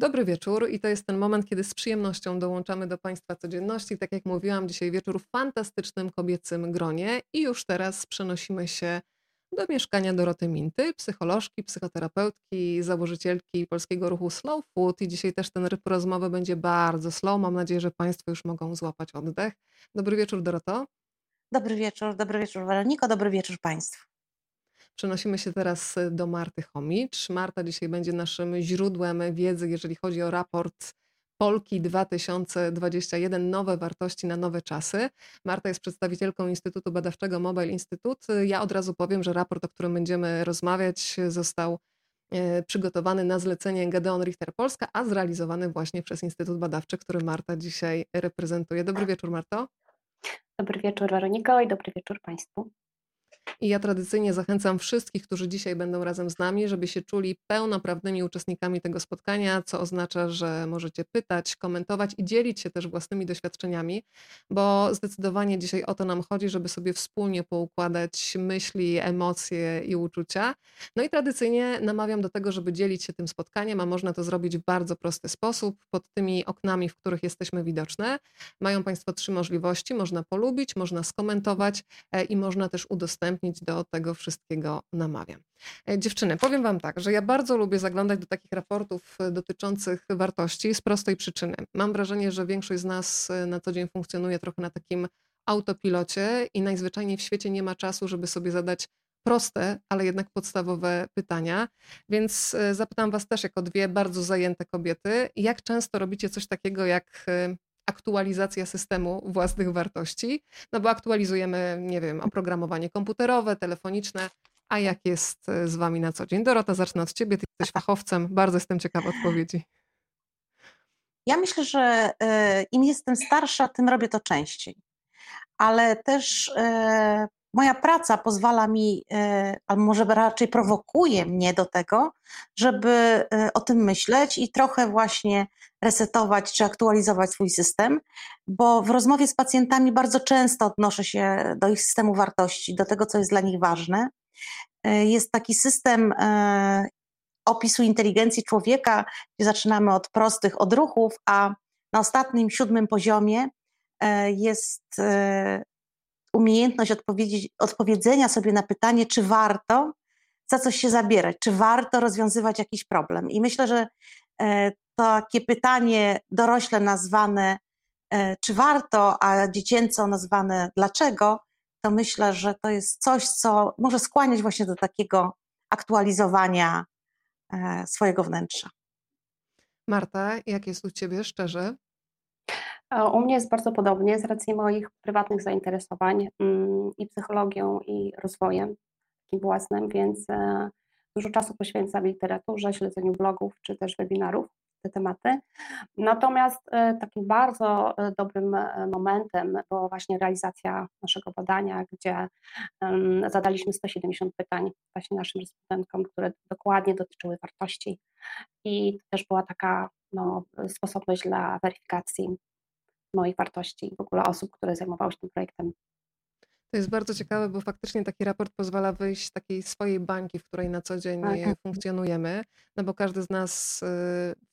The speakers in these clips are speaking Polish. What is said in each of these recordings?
Dobry wieczór i to jest ten moment, kiedy z przyjemnością dołączamy do Państwa codzienności. Tak jak mówiłam, dzisiaj wieczór w fantastycznym kobiecym gronie i już teraz przenosimy się do mieszkania Doroty Minty, psycholożki, psychoterapeutki, założycielki polskiego ruchu Slow Food i dzisiaj też ten ryb rozmowy będzie bardzo slow. Mam nadzieję, że Państwo już mogą złapać oddech. Dobry wieczór Doroto. Dobry wieczór, dobry wieczór Weroniko, dobry wieczór Państwu. Przenosimy się teraz y, do Marty Chomicz. Marta dzisiaj będzie naszym źródłem wiedzy, jeżeli chodzi o raport Polki 2021 Nowe wartości na nowe czasy. Marta jest przedstawicielką Instytutu Badawczego Mobile Institute. Ja od razu powiem, że raport, o którym będziemy rozmawiać, został y, przygotowany na zlecenie Gedeon Richter Polska, a zrealizowany właśnie przez Instytut Badawczy, który Marta dzisiaj reprezentuje. Dobry wieczór, Marto. Dobry wieczór, Weroniko, i dobry wieczór Państwu. I ja tradycyjnie zachęcam wszystkich, którzy dzisiaj będą razem z nami, żeby się czuli pełnoprawnymi uczestnikami tego spotkania, co oznacza, że możecie pytać, komentować i dzielić się też własnymi doświadczeniami, bo zdecydowanie dzisiaj o to nam chodzi, żeby sobie wspólnie poukładać myśli, emocje i uczucia. No i tradycyjnie namawiam do tego, żeby dzielić się tym spotkaniem, a można to zrobić w bardzo prosty sposób, pod tymi oknami, w których jesteśmy widoczne. Mają Państwo trzy możliwości: można polubić, można skomentować e, i można też udostępnić do tego wszystkiego namawiam. E, dziewczyny, powiem Wam tak, że ja bardzo lubię zaglądać do takich raportów e, dotyczących wartości z prostej przyczyny. Mam wrażenie, że większość z nas e, na co dzień funkcjonuje trochę na takim autopilocie i najzwyczajniej w świecie nie ma czasu, żeby sobie zadać proste, ale jednak podstawowe pytania. Więc zapytam Was też jako dwie bardzo zajęte kobiety, jak często robicie coś takiego jak aktualizacja systemu własnych wartości, no bo aktualizujemy, nie wiem, oprogramowanie komputerowe, telefoniczne, a jak jest e, z wami na co dzień? Dorota, zacznę od ciebie, ty jesteś fachowcem, bardzo jestem ciekawa odpowiedzi. Ja myślę, że e, im jestem starsza, tym robię to częściej. Ale też e, moja praca pozwala mi, e, albo może raczej prowokuje mnie do tego, żeby e, o tym myśleć i trochę właśnie resetować czy aktualizować swój system, bo w rozmowie z pacjentami bardzo często odnoszę się do ich systemu wartości, do tego, co jest dla nich ważne. E, jest taki system opisu inteligencji człowieka, gdzie zaczynamy od prostych odruchów, a na ostatnim, siódmym poziomie jest umiejętność odpowiedzenia sobie na pytanie, czy warto za coś się zabierać, czy warto rozwiązywać jakiś problem. I myślę, że e, takie pytanie dorośle nazwane, e, czy warto, a dziecięco nazwane dlaczego, to myślę, że to jest coś, co może skłaniać właśnie do takiego aktualizowania e, swojego wnętrza. Marta, jak jest u Ciebie szczerze? U mnie jest bardzo podobnie z racji moich prywatnych zainteresowań mm, i psychologią, i rozwojem takim własnym, więc e, dużo czasu poświęcam literaturze, śledzeniu blogów czy też webinarów te tematy. Natomiast e, takim bardzo e, dobrym momentem była właśnie realizacja naszego badania, gdzie zadaliśmy 170 pytań właśnie naszym respondentkom, które dokładnie dotyczyły wartości i też była taka no, sposobność dla weryfikacji moich wartości i w ogóle osób, które zajmowały się tym projektem. To jest bardzo ciekawe, bo faktycznie taki raport pozwala wyjść z takiej swojej bańki, w której na co dzień tak. funkcjonujemy, no bo każdy z nas y,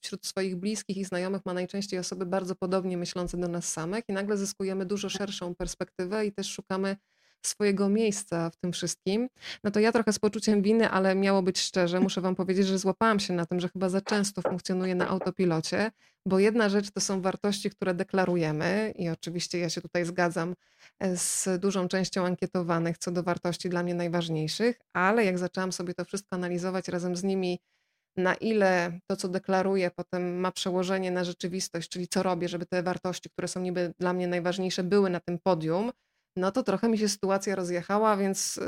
wśród swoich bliskich i znajomych ma najczęściej osoby bardzo podobnie myślące do nas samych i nagle zyskujemy dużo szerszą perspektywę i też szukamy swojego miejsca w tym wszystkim, no to ja trochę z poczuciem winy, ale miało być szczerze, muszę wam powiedzieć, że złapałam się na tym, że chyba za często funkcjonuję na autopilocie, bo jedna rzecz to są wartości, które deklarujemy i oczywiście ja się tutaj zgadzam e, z dużą częścią ankietowanych co do wartości dla mnie najważniejszych, ale jak zaczęłam sobie to wszystko analizować razem z nimi, na ile to, co deklaruję, potem ma przełożenie na rzeczywistość, czyli co robię, żeby te wartości, które są niby dla mnie najważniejsze, były na tym podium, no to trochę mi się sytuacja rozjechała, więc y,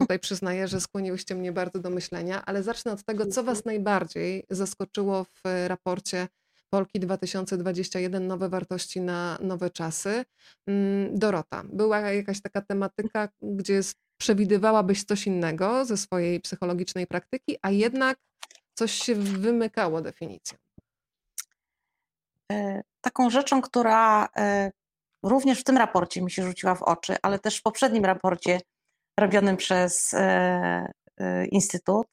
tutaj przyznaję, że skłoniłyście mnie bardzo do myślenia, ale zacznę od tego, co Was najbardziej zaskoczyło w raporcie Polki 2021 Nowe wartości na nowe czasy. Mm, Dorota, była jakaś taka tematyka, gdzie przewidywałabyś coś innego ze swojej psychologicznej praktyki, a jednak coś się wymykało definicją? E, taką rzeczą, która e, również w tym raporcie mi się rzuciła w oczy, ale też w poprzednim raporcie robionym przez e, e, Instytut,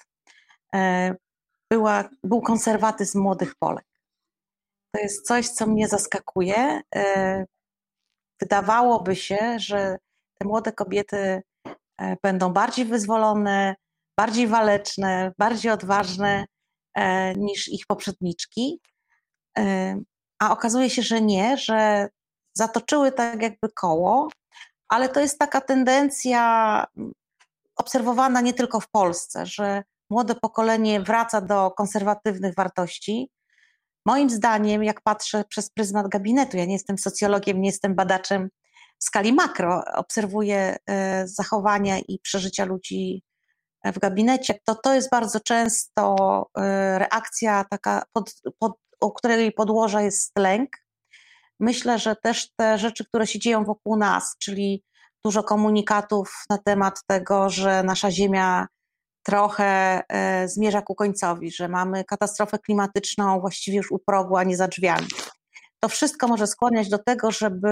e, była, był konserwatyzm młodych Polek. To jest coś, co mnie zaskakuje. Wydawałoby się, że te młode kobiety będą bardziej wyzwolone, bardziej waleczne, bardziej odważne niż ich poprzedniczki. A okazuje się, że nie, że zatoczyły tak jakby koło, ale to jest taka tendencja obserwowana nie tylko w Polsce, że młode pokolenie wraca do konserwatywnych wartości. Moim zdaniem, jak patrzę przez pryzmat gabinetu, ja nie jestem socjologiem, nie jestem badaczem w skali makro, obserwuję e, zachowania i przeżycia ludzi w gabinecie, to to jest bardzo często e, reakcja taka, pod, pod, u której podłoża jest lęk. Myślę, że też te rzeczy, które się dzieją wokół nas, czyli dużo komunikatów na temat tego, że nasza Ziemia trochę e, zmierza ku końcowi, że mamy katastrofę klimatyczną właściwie już u progu, a nie za drzwiami. To wszystko może skłaniać do tego, żeby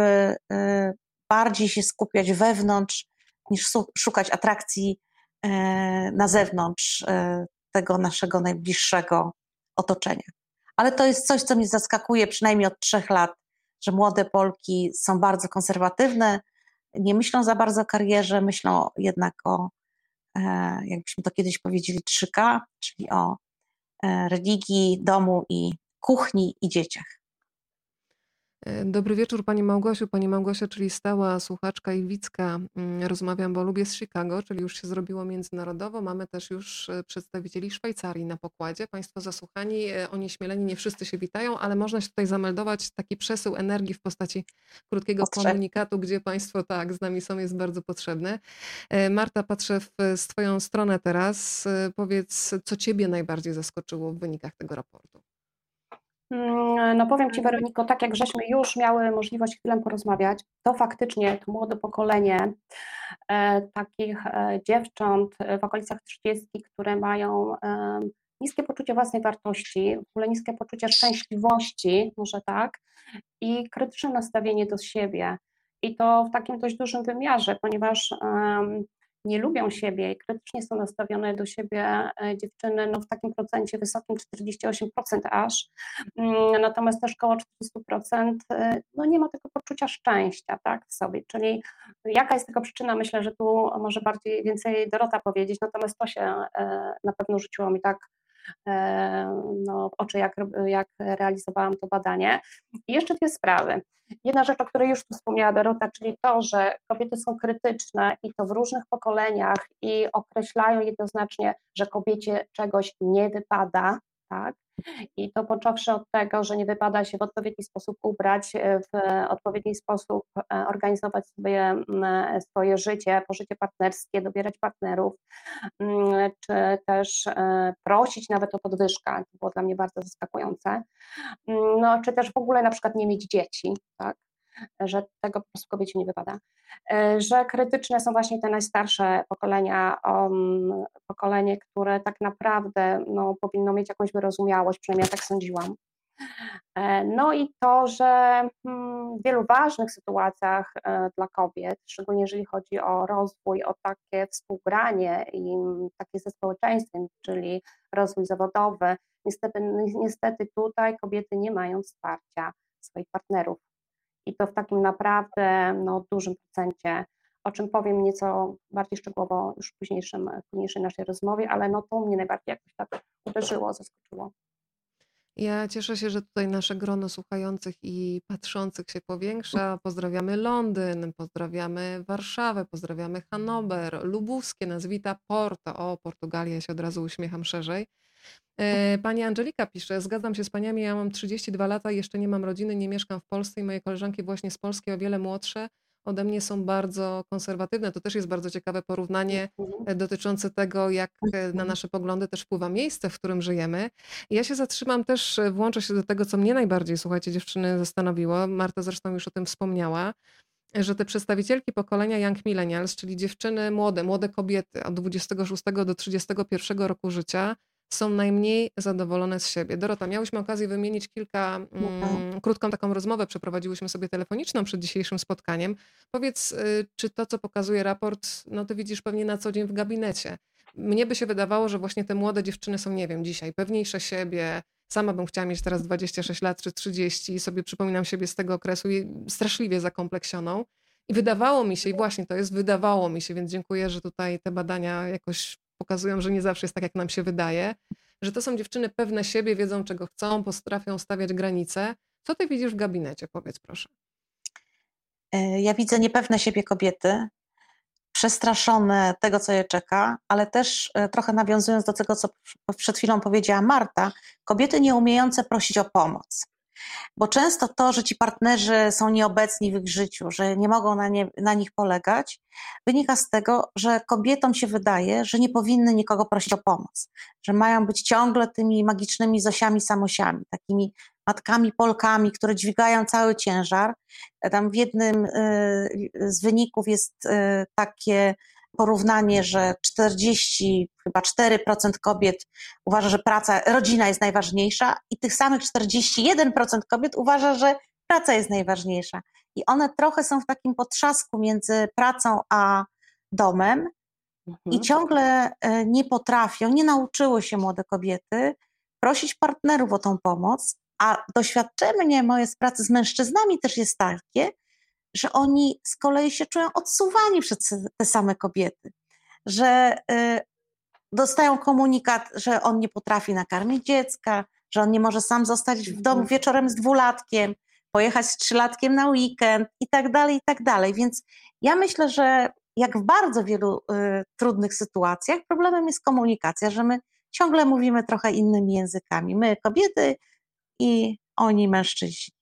e, bardziej się skupiać wewnątrz, niż szukać atrakcji e, na zewnątrz tego naszego najbliższego otoczenia. Ale to jest coś, co mnie zaskakuje przynajmniej od trzech lat, że młode Polki są bardzo konserwatywne, nie myślą za bardzo o karierze, myślą jednak o, e, jakbyśmy to kiedyś powiedzieli, 3K, czyli o e, religii, domu i kuchni i dzieciach. E, dobry wieczór Pani Małgosiu. Pani Małgosia, czyli stała słuchaczka Iwicka. Mm, rozmawiam, bo lubię z Chicago, czyli już się zrobiło międzynarodowo. Mamy też już e, przedstawicieli Szwajcarii na pokładzie. Państwo zasłuchani, e, onieśmieleni, nie wszyscy się witają, ale można się tutaj zameldować. Taki przesył energii w postaci krótkiego komunikatu, gdzie Państwo tak z nami są, jest bardzo potrzebny. Marta, patrzę w Twoją stronę teraz. Powiedz, co Ciebie najbardziej zaskoczyło w wynikach tego raportu? Mm, no powiem Ci Weroniko, tak jak żeśmy już miały możliwość chwilę porozmawiać, to faktycznie to młode pokolenie e, takich e, dziewcząt w okolicach 30, które mają e, niskie poczucie własnej wartości, w ogóle niskie poczucie szczęśliwości, może tak, i krytyczne nastawienie do siebie. I to w takim dość dużym wymiarze, ponieważ nie lubią siebie i krytycznie są nastawione do siebie e, dziewczyny no w takim procencie wysokim 48% aż, mm, natomiast też około 40% e, no nie ma tego poczucia szczęścia tak, w sobie, czyli jaka jest tego przyczyna, myślę, że tu może bardziej więcej Dorota powiedzieć, natomiast to się e, na pewno rzuciło mi tak no, w oczy, jak, jak realizowałam to badanie. I jeszcze dwie sprawy. Jedna rzecz, o której już tu wspomniała Dorota, czyli to, że kobiety są krytyczne i to w różnych pokoleniach i określają jednoznacznie, że kobiecie czegoś nie wypada, tak? I to począwszy od tego, że nie wypada się w odpowiedni sposób ubrać, e, w odpowiedni sposób e, organizować sobie e, swoje życie, pożycie partnerskie, dobierać partnerów, czy też prosić nawet o podwyżkę. To było dla mnie bardzo zaskakujące. No, czy też w ogóle na przykład nie mieć dzieci, tak? Że tego po prostu kobiecie nie wypada. E, że krytyczne są właśnie te najstarsze pokolenia, um, pokolenie, które tak naprawdę no, powinno mieć jakąś wyrozumiałość, przynajmniej ja tak sądziłam. E, no i to, że mm, w wielu ważnych sytuacjach e, dla kobiet, szczególnie jeżeli chodzi o rozwój, o takie współgranie i takie ze społeczeństwem, czyli rozwój zawodowy, niestety, niestety tutaj kobiety nie mają wsparcia swoich partnerów i to w takim naprawdę no, dużym procencie, o czym powiem nieco bardziej szczegółowo już w późniejszym, w późniejszej naszej rozmowie, ale no to mnie najbardziej jakoś tak uderzyło, zaskoczyło. Ja cieszę się, że tutaj nasze grono słuchających i patrzących się powiększa. Pozdrawiamy Londyn, pozdrawiamy Warszawę, pozdrawiamy Hanower, Lubuskie, Nazwita Porto. O, Portugalia się od razu uśmiecham szerzej. E, pani Angelika pisze, zgadzam się z paniami, ja mam 32 lata, jeszcze nie mam rodziny, nie mieszkam w Polsce i moje koleżanki właśnie z Polski, o wiele młodsze, ode mnie są bardzo konserwatywne. To też jest bardzo ciekawe porównanie mhm. e, dotyczące tego, jak e, na mhm. nasze poglądy też wpływa miejsce, w którym żyjemy. Ja się zatrzymam też, włączę się do tego, co mnie najbardziej, słuchajcie, dziewczyny zastanowiło. Marta zresztą już o tym wspomniała że te przedstawicielki pokolenia Young Millennials, czyli dziewczyny młode, młode kobiety od 26 do 31 roku życia, są najmniej zadowolone z siebie. Dorota, miałyśmy okazję wymienić kilka, mm, krótką taką rozmowę, przeprowadziłyśmy sobie telefoniczną przed dzisiejszym spotkaniem. Powiedz, y, czy to, co pokazuje raport, no ty widzisz pewnie na co dzień w gabinecie. mnie by się wydawało, że właśnie te młode dziewczyny są, nie wiem, dzisiaj pewniejsze siebie. Sama bym chciała mieć teraz 26 lat czy 30 i sobie przypominam siebie z tego okresu i straszliwie zakompleksioną. I wydawało mi się, i właśnie to jest, wydawało mi się, więc dziękuję, że tutaj te badania jakoś pokazują, że nie zawsze jest tak, jak nam się wydaje, że to są dziewczyny pewne siebie, wiedzą czego chcą, potrafią stawiać granice. Co ty widzisz w gabinecie, powiedz proszę? E, ja widzę niepewne siebie kobiety, przestraszone tego, co je czeka, ale też e, trochę nawiązując do tego, co przed chwilą powiedziała Marta, kobiety nieumiejące prosić o pomoc. Bo często to, że ci partnerzy są nieobecni w ich życiu, że nie mogą na, nie, na nich polegać, wynika z tego, że kobietom się wydaje, że nie powinny nikogo prosić o pomoc, że mają być ciągle tymi magicznymi Zosiami Samosiami, takimi matkami Polkami, które dźwigają cały ciężar. Tam w jednym y, z wyników jest y, takie porównanie, że 40, chyba 4% kobiet uważa, że praca, rodzina jest najważniejsza i tych samych 41% kobiet uważa, że praca jest najważniejsza. I one trochę są w takim potrzasku między pracą a domem mhm. i ciągle e, nie potrafią, nie nauczyły się młode kobiety prosić partnerów o tą pomoc, a doświadczenie moje z pracy z mężczyznami też jest takie, że oni z kolei się czują odsuwani przez te same kobiety, że y, dostają komunikat, że on nie potrafi nakarmić dziecka, że on nie może sam zostać w domu mhm. wieczorem z dwulatkiem, pojechać z trzylatkiem na weekend i tak dalej, i tak dalej. Więc ja myślę, że jak w bardzo wielu y, trudnych sytuacjach, problemem jest komunikacja, że my ciągle mówimy trochę innymi językami. My kobiety i oni mężczyźni.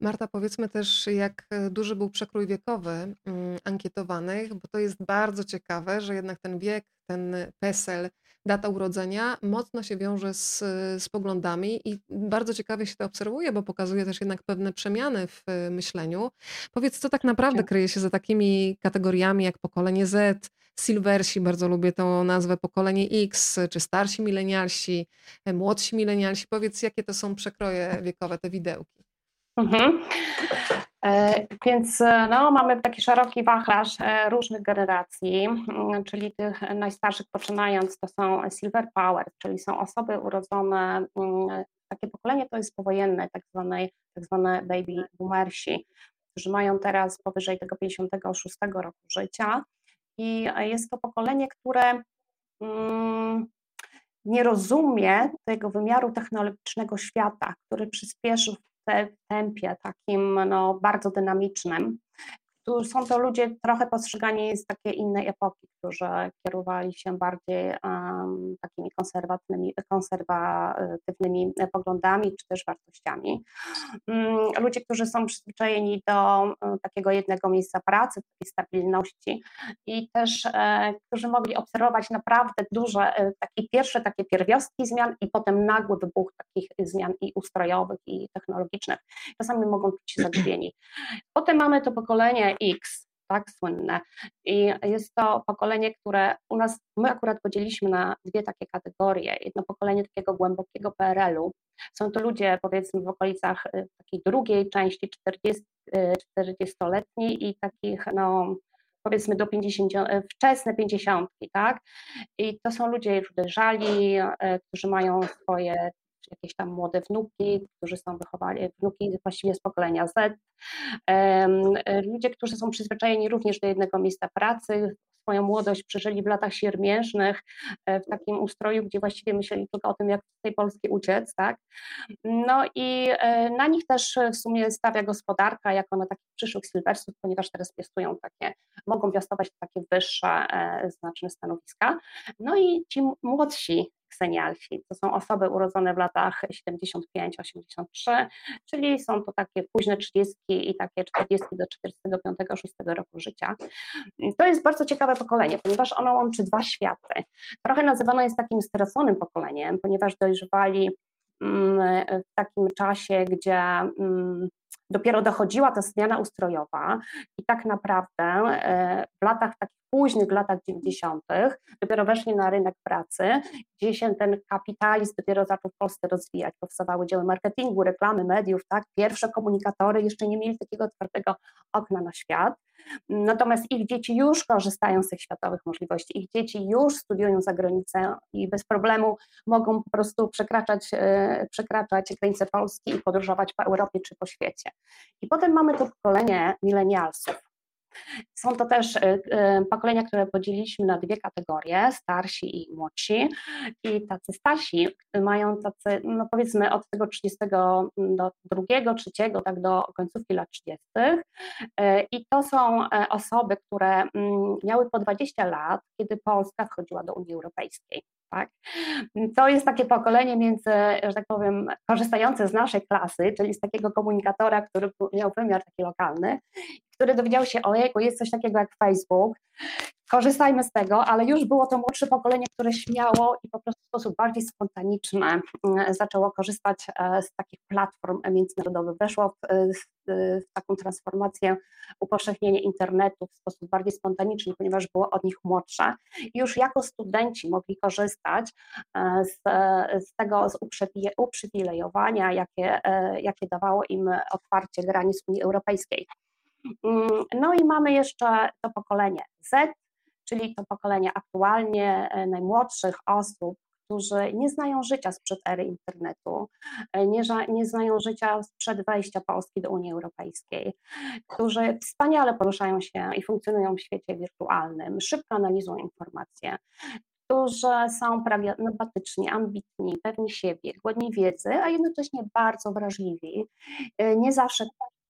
Marta, powiedzmy też, jak e, duży był przekrój wiekowy mm, ankietowanych, bo to jest bardzo ciekawe, że jednak ten wiek, ten PESEL, data urodzenia mocno się wiąże z, z poglądami i bardzo ciekawie się to obserwuje, bo pokazuje też jednak pewne przemiany w e, myśleniu. Powiedz, co tak naprawdę tak. kryje się za takimi kategoriami jak pokolenie Z, Silversi, bardzo lubię tą nazwę, pokolenie X, czy starsi milenialsi, e, młodsi milenialsi. Powiedz, jakie to są przekroje wiekowe, te widełki. Mhm. E, więc e, no, mamy taki szeroki wachlarz e, różnych generacji, mm, czyli tych najstarszych poczynając to są Silver Power, czyli są osoby urodzone, mm, takie pokolenie to jest powojenne, tak zwane, tak zwane baby boomersi, którzy mają teraz powyżej tego 56 roku życia i jest to pokolenie, które mm, nie rozumie tego wymiaru technologicznego świata, który przyspieszył tempie takim no, bardzo dynamicznym. Są to ludzie trochę postrzegani z takiej innej epoki, którzy kierowali się bardziej um, takimi konserwatywnymi, konserwatywnymi poglądami czy też wartościami. Um, ludzie, którzy są przyzwyczajeni do um, takiego jednego miejsca pracy, takiej stabilności i też e, którzy mogli obserwować naprawdę duże, e, takie pierwsze takie pierwiostki zmian i potem nagły wybuch takich zmian i ustrojowych i technologicznych. Czasami mogą czuć się zagubieni. Potem mamy to pokolenie X, tak słynne. I jest to pokolenie, które u nas, my akurat podzieliliśmy na dwie takie kategorie. Jedno pokolenie takiego głębokiego PRL-u. Są to ludzie powiedzmy w okolicach y, takiej drugiej części 40, 40-letniej y, i takich no powiedzmy do 50, y, wczesne 50, tak? I to są ludzie już dojrzali, którzy mają swoje jakieś tam młode wnuki, którzy są wychowani, wnuki właściwie z pokolenia Z, ludzie, którzy są przyzwyczajeni również do jednego miejsca pracy, swoją młodość przeżyli w latach siermiężnych, e, w takim ustroju, gdzie właściwie myśleli tylko o tym, jak z tej Polski uciec, tak? No i e, na nich też w sumie stawia gospodarka jako na takich przyszłych silversów, ponieważ teraz piastują takie, mogą piastować takie wyższe, e, znaczne stanowiska. No i ci młodsi ksenialsi. To są osoby urodzone w latach 75-83, czyli są to takie późne 30 i takie 40 do 45-6 roku życia. To jest bardzo ciekawe pokolenie, ponieważ ono łączy dwa światy. Trochę nazywane jest takim straconym pokoleniem, ponieważ dojrzewali mm, w takim czasie, gdzie mm, dopiero dochodziła ta zmiana ustrojowa i tak naprawdę e, w latach takich późnych latach 90. dopiero weszli na rynek pracy, gdzie się ten kapitalizm dopiero zaczął w Polsce rozwijać. Powstawały dzieły marketingu, reklamy, mediów, tak? Pierwsze komunikatory jeszcze nie mieli takiego otwartego okna na świat. Natomiast ich dzieci już korzystają z tych światowych możliwości, ich dzieci już studiują za granicę i bez problemu mogą po prostu przekraczać, e, przekraczać granice Polski i podróżować po Europie czy po świecie. I potem mamy to pokolenie milenialsów, są to też y, y, pokolenia, które podzieliliśmy na dwie kategorie, starsi i młodsi. I tacy starsi mają tacy, no powiedzmy od tego 30 do drugiego, trzeciego, tak do końcówki lat 30. Y, I to są osoby, które mm, miały po 20 lat, kiedy Polska wchodziła do Unii Europejskiej. Tak? To jest takie pokolenie między, że tak powiem, korzystające z naszej klasy, czyli z takiego komunikatora, który miał wymiar taki lokalny, który dowiedział się, ojejku, jest coś takiego jak Facebook, korzystajmy z tego, ale już było to młodsze pokolenie, które śmiało i po prostu w sposób bardziej spontaniczny mm, zaczęło korzystać e, z takich platform międzynarodowych, weszło w, e, w taką transformację, upowszechnienie internetu w sposób bardziej spontaniczny, ponieważ było od nich młodsze. Już jako studenci mogli korzystać e, z, z tego z uprzywilejowania, jakie, jakie dawało im otwarcie granic Unii Europejskiej. Mm, no i mamy jeszcze to pokolenie Z, czyli to pokolenie aktualnie e, najmłodszych osób, którzy nie znają życia sprzed ery internetu, e, nie, nie znają życia sprzed wejścia Polski do Unii Europejskiej, którzy wspaniale poruszają się i funkcjonują w świecie wirtualnym, szybko analizują informacje, którzy są pragmatyczni, ambitni, pewni siebie, głodni wiedzy, a jednocześnie bardzo wrażliwi. E, nie zawsze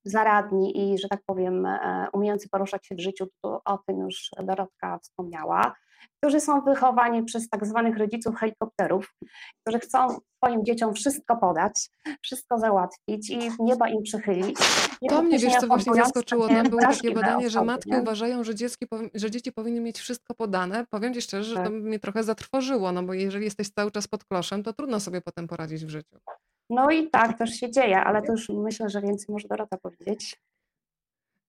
zaradni i, że tak powiem, e, umiejący poruszać się w życiu, to o tym już Dorotka wspomniała, którzy są wychowani przez tak zwanych rodziców helikopterów, którzy chcą swoim dzieciom wszystko podać, wszystko załatwić i nieba im przychylić. To mnie, wiesz, co właśnie zaskoczyło, tam było takie badanie, że matki nie? uważają, że, dziecki, że dzieci powinny mieć wszystko podane. Powiem Ci szczerze, że tak. to mnie trochę zatrwożyło, no bo jeżeli jesteś cały czas pod kloszem, to trudno sobie potem poradzić w życiu. No i tak też się dzieje, ale to już myślę, że więcej może Dorota powiedzieć.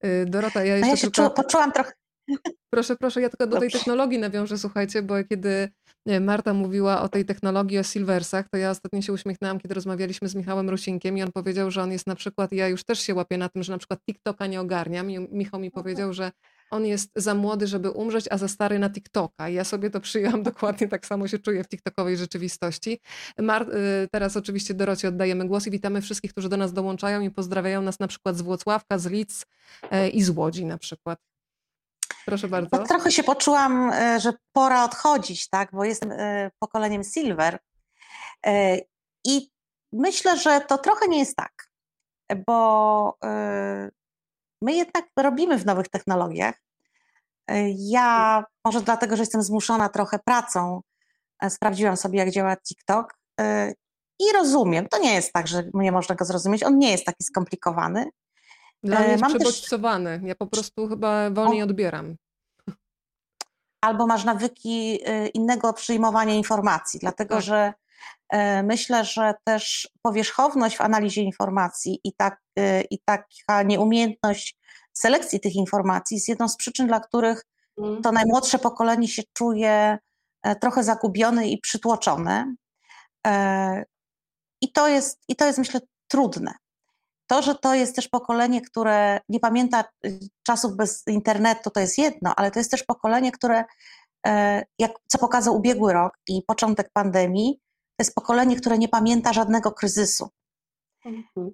Y, Dorota, ja jeszcze no ja się tylko... poczułam trochę... Proszę, proszę, ja tylko do tej technologii nawiążę, słuchajcie, bo kiedy Marta mówiła o tej technologii, o Silversach, to ja ostatnio się uśmiechnęłam, kiedy rozmawialiśmy z Michałem Rusinkiem i on powiedział, że on jest na przykład, ja już też się łapię na tym, że na przykład TikToka nie ogarniam i Michał mi powiedział, że on jest za młody, żeby umrzeć, a za stary na TikToka. Ja sobie to przyjęłam dokładnie tak samo się czuję w TikTokowej rzeczywistości. Mar y, teraz oczywiście Dorocie oddajemy głos i witamy wszystkich, którzy do nas dołączają i pozdrawiają nas na przykład z Włocławka, z Lidz e, i z Łodzi na przykład. Proszę bardzo. Tak trochę się poczułam, e, że pora odchodzić, tak, bo jestem e, pokoleniem Silver. I myślę, że to trochę nie jest tak, bo my jednak robimy w nowych technologiach. Ja, może dlatego, że jestem zmuszona trochę pracą, e, sprawdziłam sobie, jak działa TikTok e, i rozumiem. To nie jest tak, że nie można go zrozumieć. On nie jest taki skomplikowany. Dla mnie jest Mam przebodźcowany. Też... Ja po prostu chyba wolniej odbieram. Albo masz nawyki innego przyjmowania informacji, dlatego tak. że myślę, że też powierzchowność w analizie informacji i, tak, i taka nieumiejętność selekcji tych informacji jest jedną z przyczyn, dla których mm. to najmłodsze pokolenie się czuje e, trochę zagubione i przytłoczone. E, I to jest, i to jest myślę, trudne. To, że to jest też pokolenie, które nie pamięta y, czasów bez internetu, to jest jedno, ale to jest też pokolenie, które, e, jak, co pokazał ubiegły rok i początek pandemii, to jest pokolenie, które nie pamięta żadnego kryzysu. Mhm.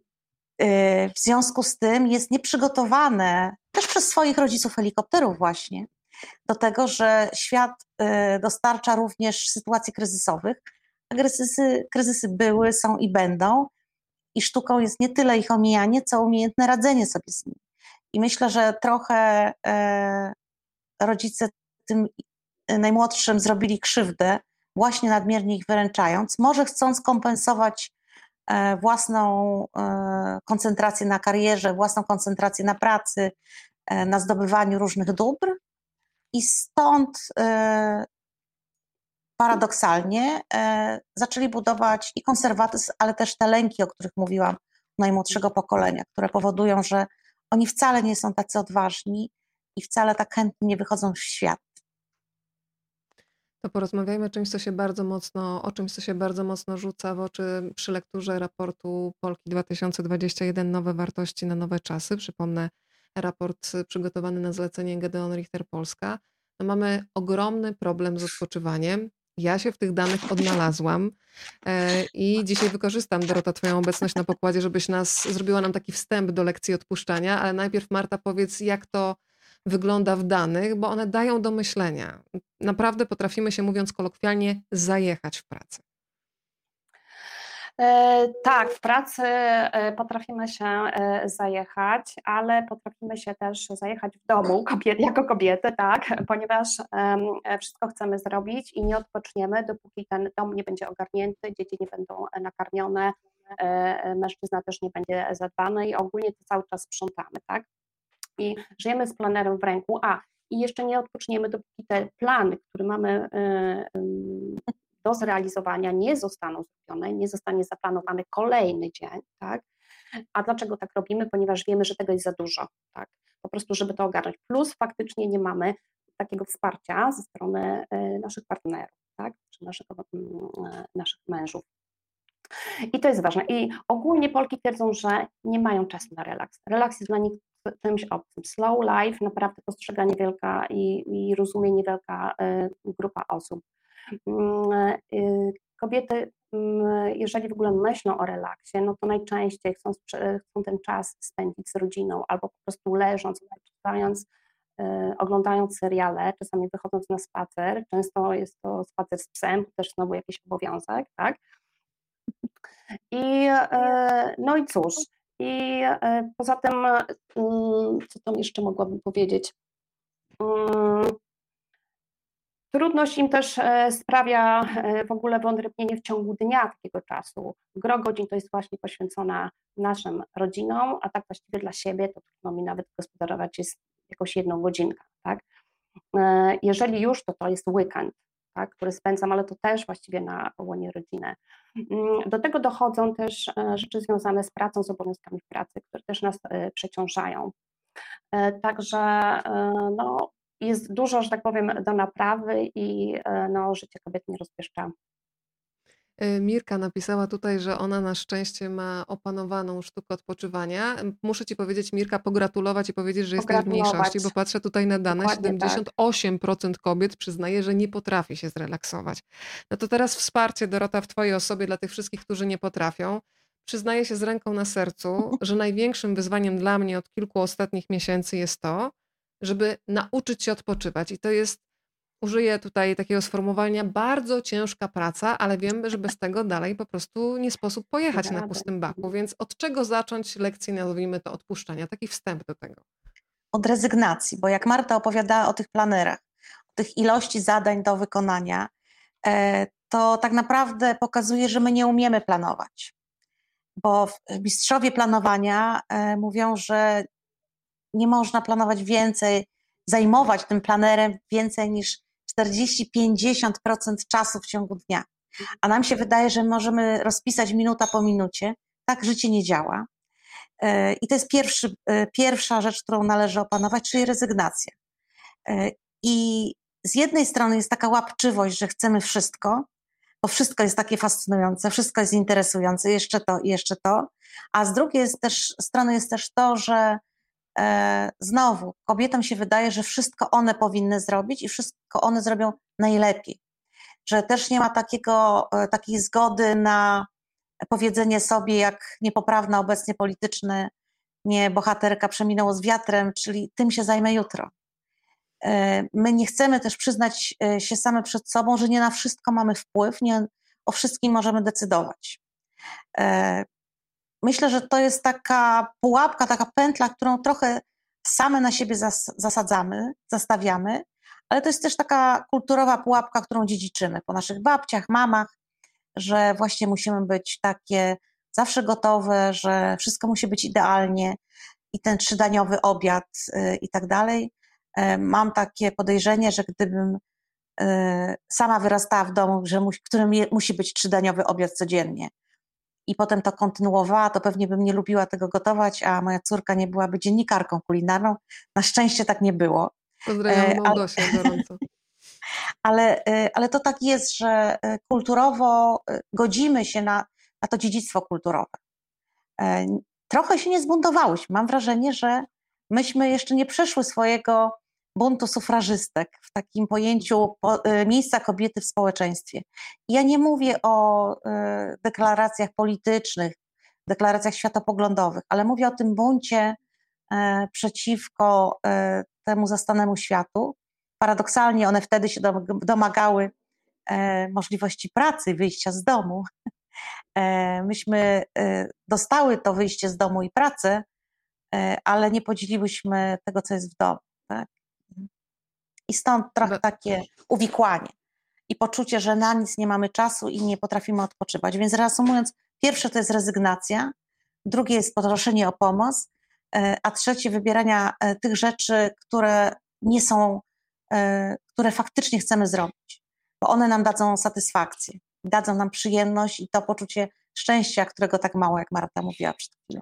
Y, w związku z tym jest nieprzygotowane też przez swoich rodziców helikopterów właśnie do tego, że świat y, dostarcza również sytuacji kryzysowych. Kryzysy, kryzysy były, są i będą i sztuką jest nie tyle ich omijanie, co umiejętne radzenie sobie z nimi. I myślę, że trochę e, rodzice tym najmłodszym zrobili krzywdę, właśnie nadmiernie ich wyręczając, może chcąc kompensować własną e, koncentrację na karierze, własną koncentrację na pracy, e, na zdobywaniu różnych dóbr. I stąd paradoksalnie zaczęli budować i konserwatyzm, ale też te lęki, o których mówiłam, najmłodszego pokolenia, które powodują, że oni wcale nie są tacy odważni i wcale tak chętnie nie wychodzą w świat. To porozmawiajmy o czymś, co się bardzo mocno, o czymś, co się bardzo mocno rzuca w oczy przy lekturze raportu Polki 2021 Nowe wartości na nowe czasy. Przypomnę, raport przygotowany na zlecenie Gedeon Richter Polska, no mamy ogromny problem z odpoczywaniem. Ja się w tych danych odnalazłam e, i dzisiaj wykorzystam, Dorota, Twoją obecność na pokładzie, żebyś nas zrobiła nam taki wstęp do lekcji odpuszczania, ale najpierw Marta powiedz, jak to wygląda w danych, bo one dają do myślenia. Naprawdę potrafimy się, mówiąc kolokwialnie, zajechać w pracy. E, tak, w pracy e, potrafimy się e, zajechać, ale potrafimy się też zajechać w domu jako kobiety, tak, ponieważ wszystko chcemy zrobić i nie odpoczniemy, dopóki ten dom nie będzie ogarnięty, dzieci nie będą nakarmione, mężczyzna też nie będzie zadbany i ogólnie to cały czas sprzątamy, tak. I żyjemy z planerem w ręku, a i jeszcze nie odpoczniemy, dopóki te plany, które mamy do zrealizowania nie zostaną zrobione, nie zostanie zaplanowany kolejny dzień, tak? A dlaczego tak robimy? Ponieważ wiemy, że tego jest za dużo, tak? Po prostu, żeby to ogarnąć. Plus faktycznie nie mamy takiego wsparcia ze strony e, naszych partnerów, tak? Czy naszego, mm, e, naszych mężów. I to jest ważne. I ogólnie Polki twierdzą, że nie mają czasu na relaks. Relaks jest dla nich czymś obcym. Slow life naprawdę postrzega niewielka i, i rozumie niewielka e, grupa osób. Mm, y, kobiety, mm, jeżeli w ogóle myślą o relaksie, no to najczęściej chcą, chcą ten czas spędzić z rodziną albo po prostu leżąc, czytając, y, oglądając seriale, czasami wychodząc na spacer. Często jest to spacer z psem, też znowu jakiś obowiązek, tak? I y, no i cóż, i poza tym, mm, co tam jeszcze mogłabym powiedzieć? Trudność im też e, sprawia e, w ogóle wyodrębnienie w ciągu dnia takiego czasu. Gro godzin to jest właśnie poświęcona naszym rodzinom, a tak właściwie dla siebie to trudno mi nawet gospodarować jest jakąś jedną godzinkę. Tak? E, jeżeli już, to to jest weekend, tak, który spędzam, ale to też właściwie na łonie rodziny. Mm, do tego dochodzą też rzeczy związane z pracą, z obowiązkami pracy, które też nas przeciążają. Także no, jest dużo, że tak powiem, do naprawy i e, no, życie kobiet nie rozpieszcza. E, Mirka napisała tutaj, że ona na szczęście ma opanowaną sztukę odpoczywania. Muszę ci powiedzieć, Mirka, pogratulować i powiedzieć, że jesteś w mniejszości, bo patrzę tutaj na dane. Dokładnie 78% tak. kobiet przyznaje, że nie potrafi się zrelaksować. No to teraz wsparcie, Dorota, w Twojej osobie dla tych wszystkich, którzy nie potrafią. Przyznaję się z ręką na sercu, że największym wyzwaniem dla mnie od kilku ostatnich miesięcy jest to, żeby nauczyć się odpoczywać. I to jest, użyję tutaj takiego sformułowania, bardzo ciężka praca, ale wiem, że bez tego dalej po prostu nie sposób pojechać na pustym baku. Więc od czego zacząć lekcję, nazwijmy to odpuszczania? Taki wstęp do tego. Od rezygnacji, bo jak Marta opowiadała o tych planerach, o tych ilości zadań do wykonania, e, to tak naprawdę pokazuje, że my nie umiemy planować. Bo mistrzowie planowania e, mówią, że nie można planować więcej, zajmować tym planerem więcej niż 40-50% czasu w ciągu dnia. A nam się wydaje, że możemy rozpisać minuta po minucie. Tak życie nie działa. E, I to jest pierwszy, e, pierwsza rzecz, którą należy opanować, czyli rezygnacja. E, I z jednej strony jest taka łapczywość, że chcemy wszystko, bo wszystko jest takie fascynujące, wszystko jest interesujące, jeszcze to, jeszcze to. A z drugiej jest też, strony jest też to, że znowu kobietom się wydaje, że wszystko one powinny zrobić i wszystko one zrobią najlepiej. Że też nie ma takiego, e, takiej zgody na powiedzenie sobie, jak niepoprawna obecnie polityczny nie bohaterka przeminęło z wiatrem, czyli tym się zajmę jutro. E, my nie chcemy też przyznać e, się same przed sobą, że nie na wszystko mamy wpływ, nie o wszystkim możemy decydować. E, myślę, że to jest taka pułapka, taka pętla, którą trochę same na siebie zas zasadzamy, zastawiamy, ale to jest też taka kulturowa pułapka, którą dziedziczymy po naszych babciach, mamach, że właśnie musimy być takie zawsze gotowe, że wszystko musi być idealnie i ten trzydaniowy obiad yy, i tak dalej. Yy, mam takie podejrzenie, że gdybym yy, sama wyrastała w domu, że mu, którym je, musi być trzydaniowy obiad codziennie, i potem to kontynuowała, to pewnie bym nie lubiła tego gotować, a moja córka nie byłaby dziennikarką kulinarną. Na szczęście tak nie było. Pozdrawiam e, Małgosię ale, gorąco. Ale, e, ale to tak jest, że e, kulturowo godzimy się na, na to dziedzictwo kulturowe. Trochę się nie zbuntowałyśmy. Mam wrażenie, że myśmy jeszcze nie przeszły swojego buntu sufrażystek w takim pojęciu po, y, miejsca kobiety w społeczeństwie. Ja nie mówię o y, deklaracjach politycznych, deklaracjach światopoglądowych, ale mówię o tym buncie y, przeciwko temu zastanemu światu. Paradoksalnie one wtedy się domagały e, możliwości pracy, wyjścia z domu. E, myśmy e, dostały to wyjście z domu i pracę, ale nie podzieliłyśmy tego, co jest w domu. Tak? I stąd trochę takie uwikłanie i poczucie, że na nic nie mamy czasu i nie potrafimy odpoczywać. Więc reasumując, pierwsze to jest rezygnacja, drugie jest poproszenie o pomoc, a trzecie wybierania tych rzeczy, które nie są E, które faktycznie chcemy zrobić, bo one nam dadzą satysfakcję, dadzą nam przyjemność i to poczucie szczęścia, którego tak mało, jak Marta mówiła przed chwilą.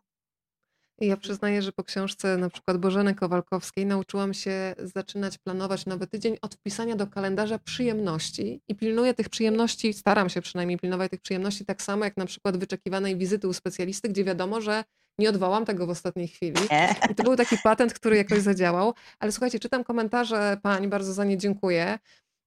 Ja przyznaję, że po książce na przykład Bożeny Kowalkowskiej nauczyłam się zaczynać planować nowy tydzień od wpisania do kalendarza przyjemności i pilnuję tych przyjemności, staram się przynajmniej pilnować tych przyjemności tak samo jak na przykład wyczekiwanej wizyty u specjalisty, gdzie wiadomo, że nie odwołam tego w ostatniej chwili. I to był taki patent, który jakoś zadziałał. Ale słuchajcie, czytam komentarze pań, bardzo za nie dziękuję.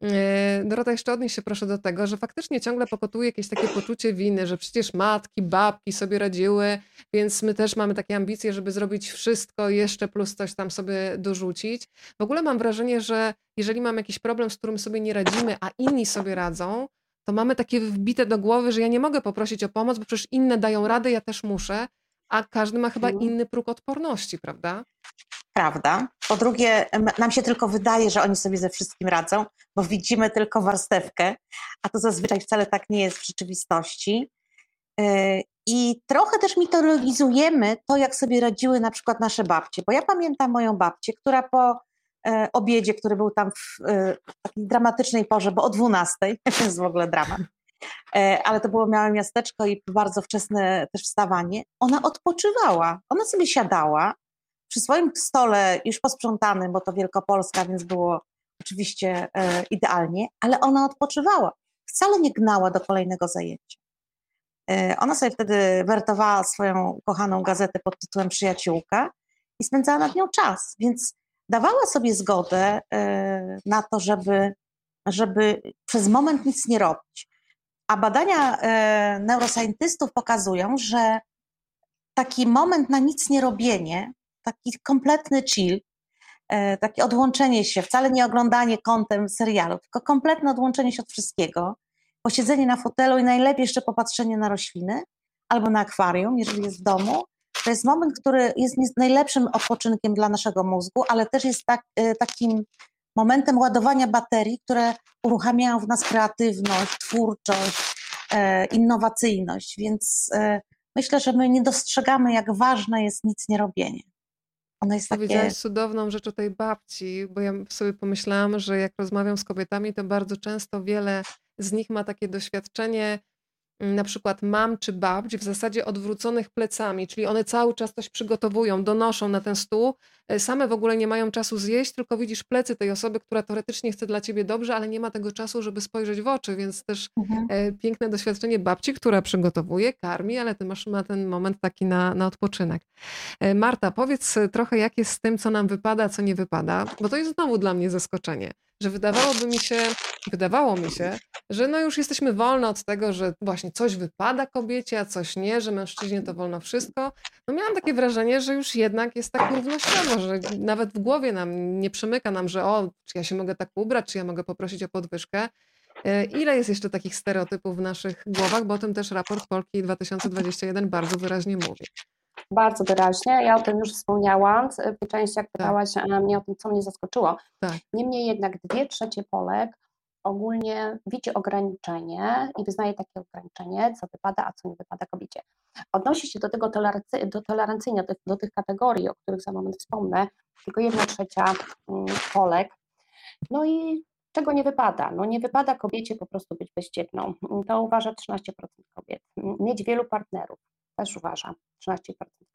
E, Dorota, jeszcze odnieś się proszę do tego, że faktycznie ciągle pokotuje jakieś takie poczucie winy, że przecież matki, babki sobie radziły, więc my też mamy takie ambicje, żeby zrobić wszystko jeszcze plus coś tam sobie dorzucić. W ogóle mam wrażenie, że jeżeli mam jakiś problem, z którym sobie nie radzimy, a inni sobie radzą, to mamy takie wbite do głowy, że ja nie mogę poprosić o pomoc, bo przecież inne dają radę, ja też muszę a każdy ma chyba mhm. inny próg odporności, prawda? Prawda. Po drugie, nam się tylko wydaje, że oni sobie ze wszystkim radzą, bo widzimy tylko warstewkę, a to zazwyczaj wcale tak nie jest w rzeczywistości. E, I trochę też mitologizujemy to, jak sobie radziły na przykład nasze babcie, bo ja pamiętam moją babcię, która po e, obiedzie, który był tam w e, takiej dramatycznej porze, bo o 12, to jest w ogóle dramat, ale to było małe miasteczko i bardzo wczesne też wstawanie. Ona odpoczywała, ona sobie siadała przy swoim stole już posprzątanym, bo to Wielkopolska, więc było oczywiście e, idealnie, ale ona odpoczywała. Wcale nie gnała do kolejnego zajęcia. E, ona sobie wtedy wertowała swoją kochaną gazetę pod tytułem Przyjaciółka i spędzała nad nią czas, więc dawała sobie zgodę na to, żeby, żeby przez moment nic nie robić. A badania e, neuroscientystów pokazują, że taki moment na nic nie robienie, taki kompletny chill, e, takie odłączenie się, wcale nie oglądanie kątem serialu, tylko kompletne odłączenie się od wszystkiego, posiedzenie na fotelu i najlepiej jeszcze popatrzenie na rośliny albo na akwarium, jeżeli jest w domu, to jest moment, który jest najlepszym odpoczynkiem dla naszego mózgu, ale też jest tak, e, takim momentem ładowania baterii, które uruchamiają w nas kreatywność, twórczość, e, innowacyjność. Więc myślę, że my nie dostrzegamy, jak ważne jest nic nie robienie. Ono jest takie... cudowną rzecz o tej babci, bo ja sobie pomyślałam, że jak rozmawiam z kobietami, to bardzo często wiele z nich ma takie doświadczenie na przykład mam czy babć w zasadzie odwróconych plecami, czyli one cały czas coś przygotowują, donoszą na ten stół, e, same w ogóle nie mają czasu zjeść, tylko widzisz plecy tej osoby, która teoretycznie chce dla ciebie dobrze, ale nie ma tego czasu, żeby spojrzeć w oczy, więc też mhm. E, piękne doświadczenie babci, która przygotowuje, karmi, ale ty masz ma ten moment taki na, na odpoczynek. E, Marta, powiedz trochę jak jest z tym, co nam wypada, co nie wypada, bo to jest znowu dla mnie zaskoczenie że wydawałoby mi się, wydawało mi się, że no już jesteśmy wolne od tego, że właśnie coś wypada kobiecie, a coś nie, że mężczyźnie to wolno wszystko. No miałam takie wrażenie, że już jednak jest tak równościowo, że nawet w głowie nam nie przemyka nam, że o, czy ja się mogę tak ubrać, czy ja mogę poprosić o podwyżkę. E, ile jest jeszcze takich stereotypów w naszych głowach, bo o tym też raport Polki 2021 bardzo wyraźnie mówi. Bardzo wyraźnie. Ja o tym już wspomniałam w części, jak pytałaś tak. mnie o tym, co mnie zaskoczyło. Tak. Niemniej jednak dwie trzecie Polek ogólnie widzi ograniczenie i wyznaje takie ograniczenie, co wypada, a co nie wypada kobiecie. Odnosi się do tego do tolerancyjnie, do, do tych kategorii, o których za moment wspomnę, tylko jedna trzecia mm, Polek. No i czego nie wypada? No nie wypada kobiecie po prostu być bezdzietną. To uważa 13% kobiet. Mieć wielu partnerów też uważa 13%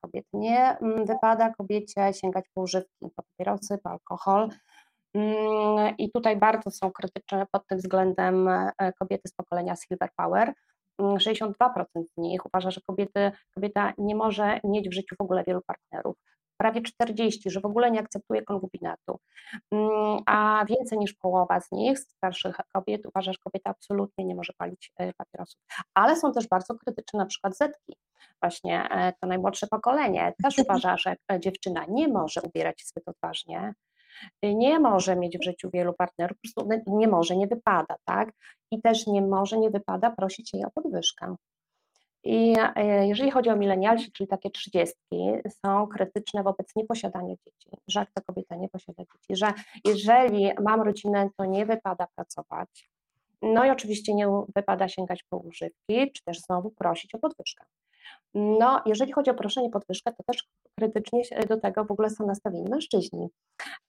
kobiet. Nie mm, wypada kobiecie sięgać po używki, po papierosy, po alkohol. Mm, I tutaj bardzo są krytyczne pod tym względem e, kobiety z pokolenia Silver Power. 62% mm, z nich uważa, że kobiety, kobieta nie może mieć w życiu w ogóle wielu partnerów. prawie 40, że w ogóle nie akceptuje konkubinatu, mm, a więcej niż połowa z nich, starszych kobiet, uważa, że kobieta absolutnie nie może palić e, papierosów. Ale są też bardzo krytyczne na przykład zetki. Właśnie e, to najmłodsze pokolenie też uważa, że dziewczyna nie może ubierać się zbyt odważnie, nie może mieć w życiu wielu partnerów, po prostu nie może, nie wypada, tak? I też nie może, nie wypada prosić jej o podwyżkę. I e, jeżeli chodzi o milenialsi, czyli takie trzydziestki, są krytyczne wobec nieposiadania dzieci, że ta kobieta nie posiada dzieci, że jeżeli mam rodzinę, to nie wypada pracować. No i oczywiście nie wypada sięgać po używki, czy też znowu prosić o podwyżkę. No, jeżeli chodzi o proszenie podwyżkę, to też krytycznie do tego w ogóle są nastawieni mężczyźni.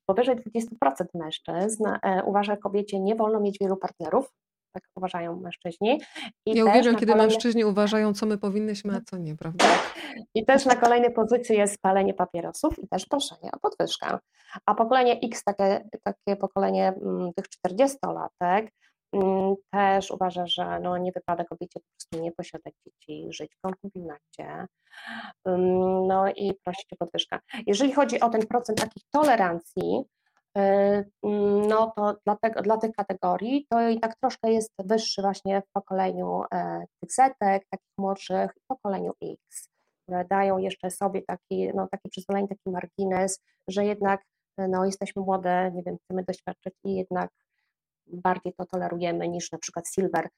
Powyżej 20% mężczyzn e, uważa, że kobiecie nie wolno mieć wielu partnerów, tak uważają mężczyźni. I ja uwielbiam, kiedy kolejne... mężczyźni uważają, co my powinnyśmy, a co nie, prawda? Tak. I też na kolejnej pozycji jest palenie papierosów i też proszenie o podwyżkę. A pokolenie X, takie, takie pokolenie mm, tych 40-latek, mm, też uważa, że no nie wypada kobiecie po prostu nie posiadać dzieci, żyć w konkubinacie, mm, no i prosić o podwyżkę. Jeżeli chodzi o ten procent takich tolerancji, E, no to dla, tego, dla tych kategorii to i tak troszkę jest wyższy właśnie w pokoleniu e, tych setek, takich młodszych, w pokoleniu X, które dają jeszcze sobie taki, no, takie przyzwolenie, taki margines, że jednak e, no, jesteśmy młode, nie wiem, chcemy doświadczyć i jednak bardziej to tolerujemy niż na przykład Silver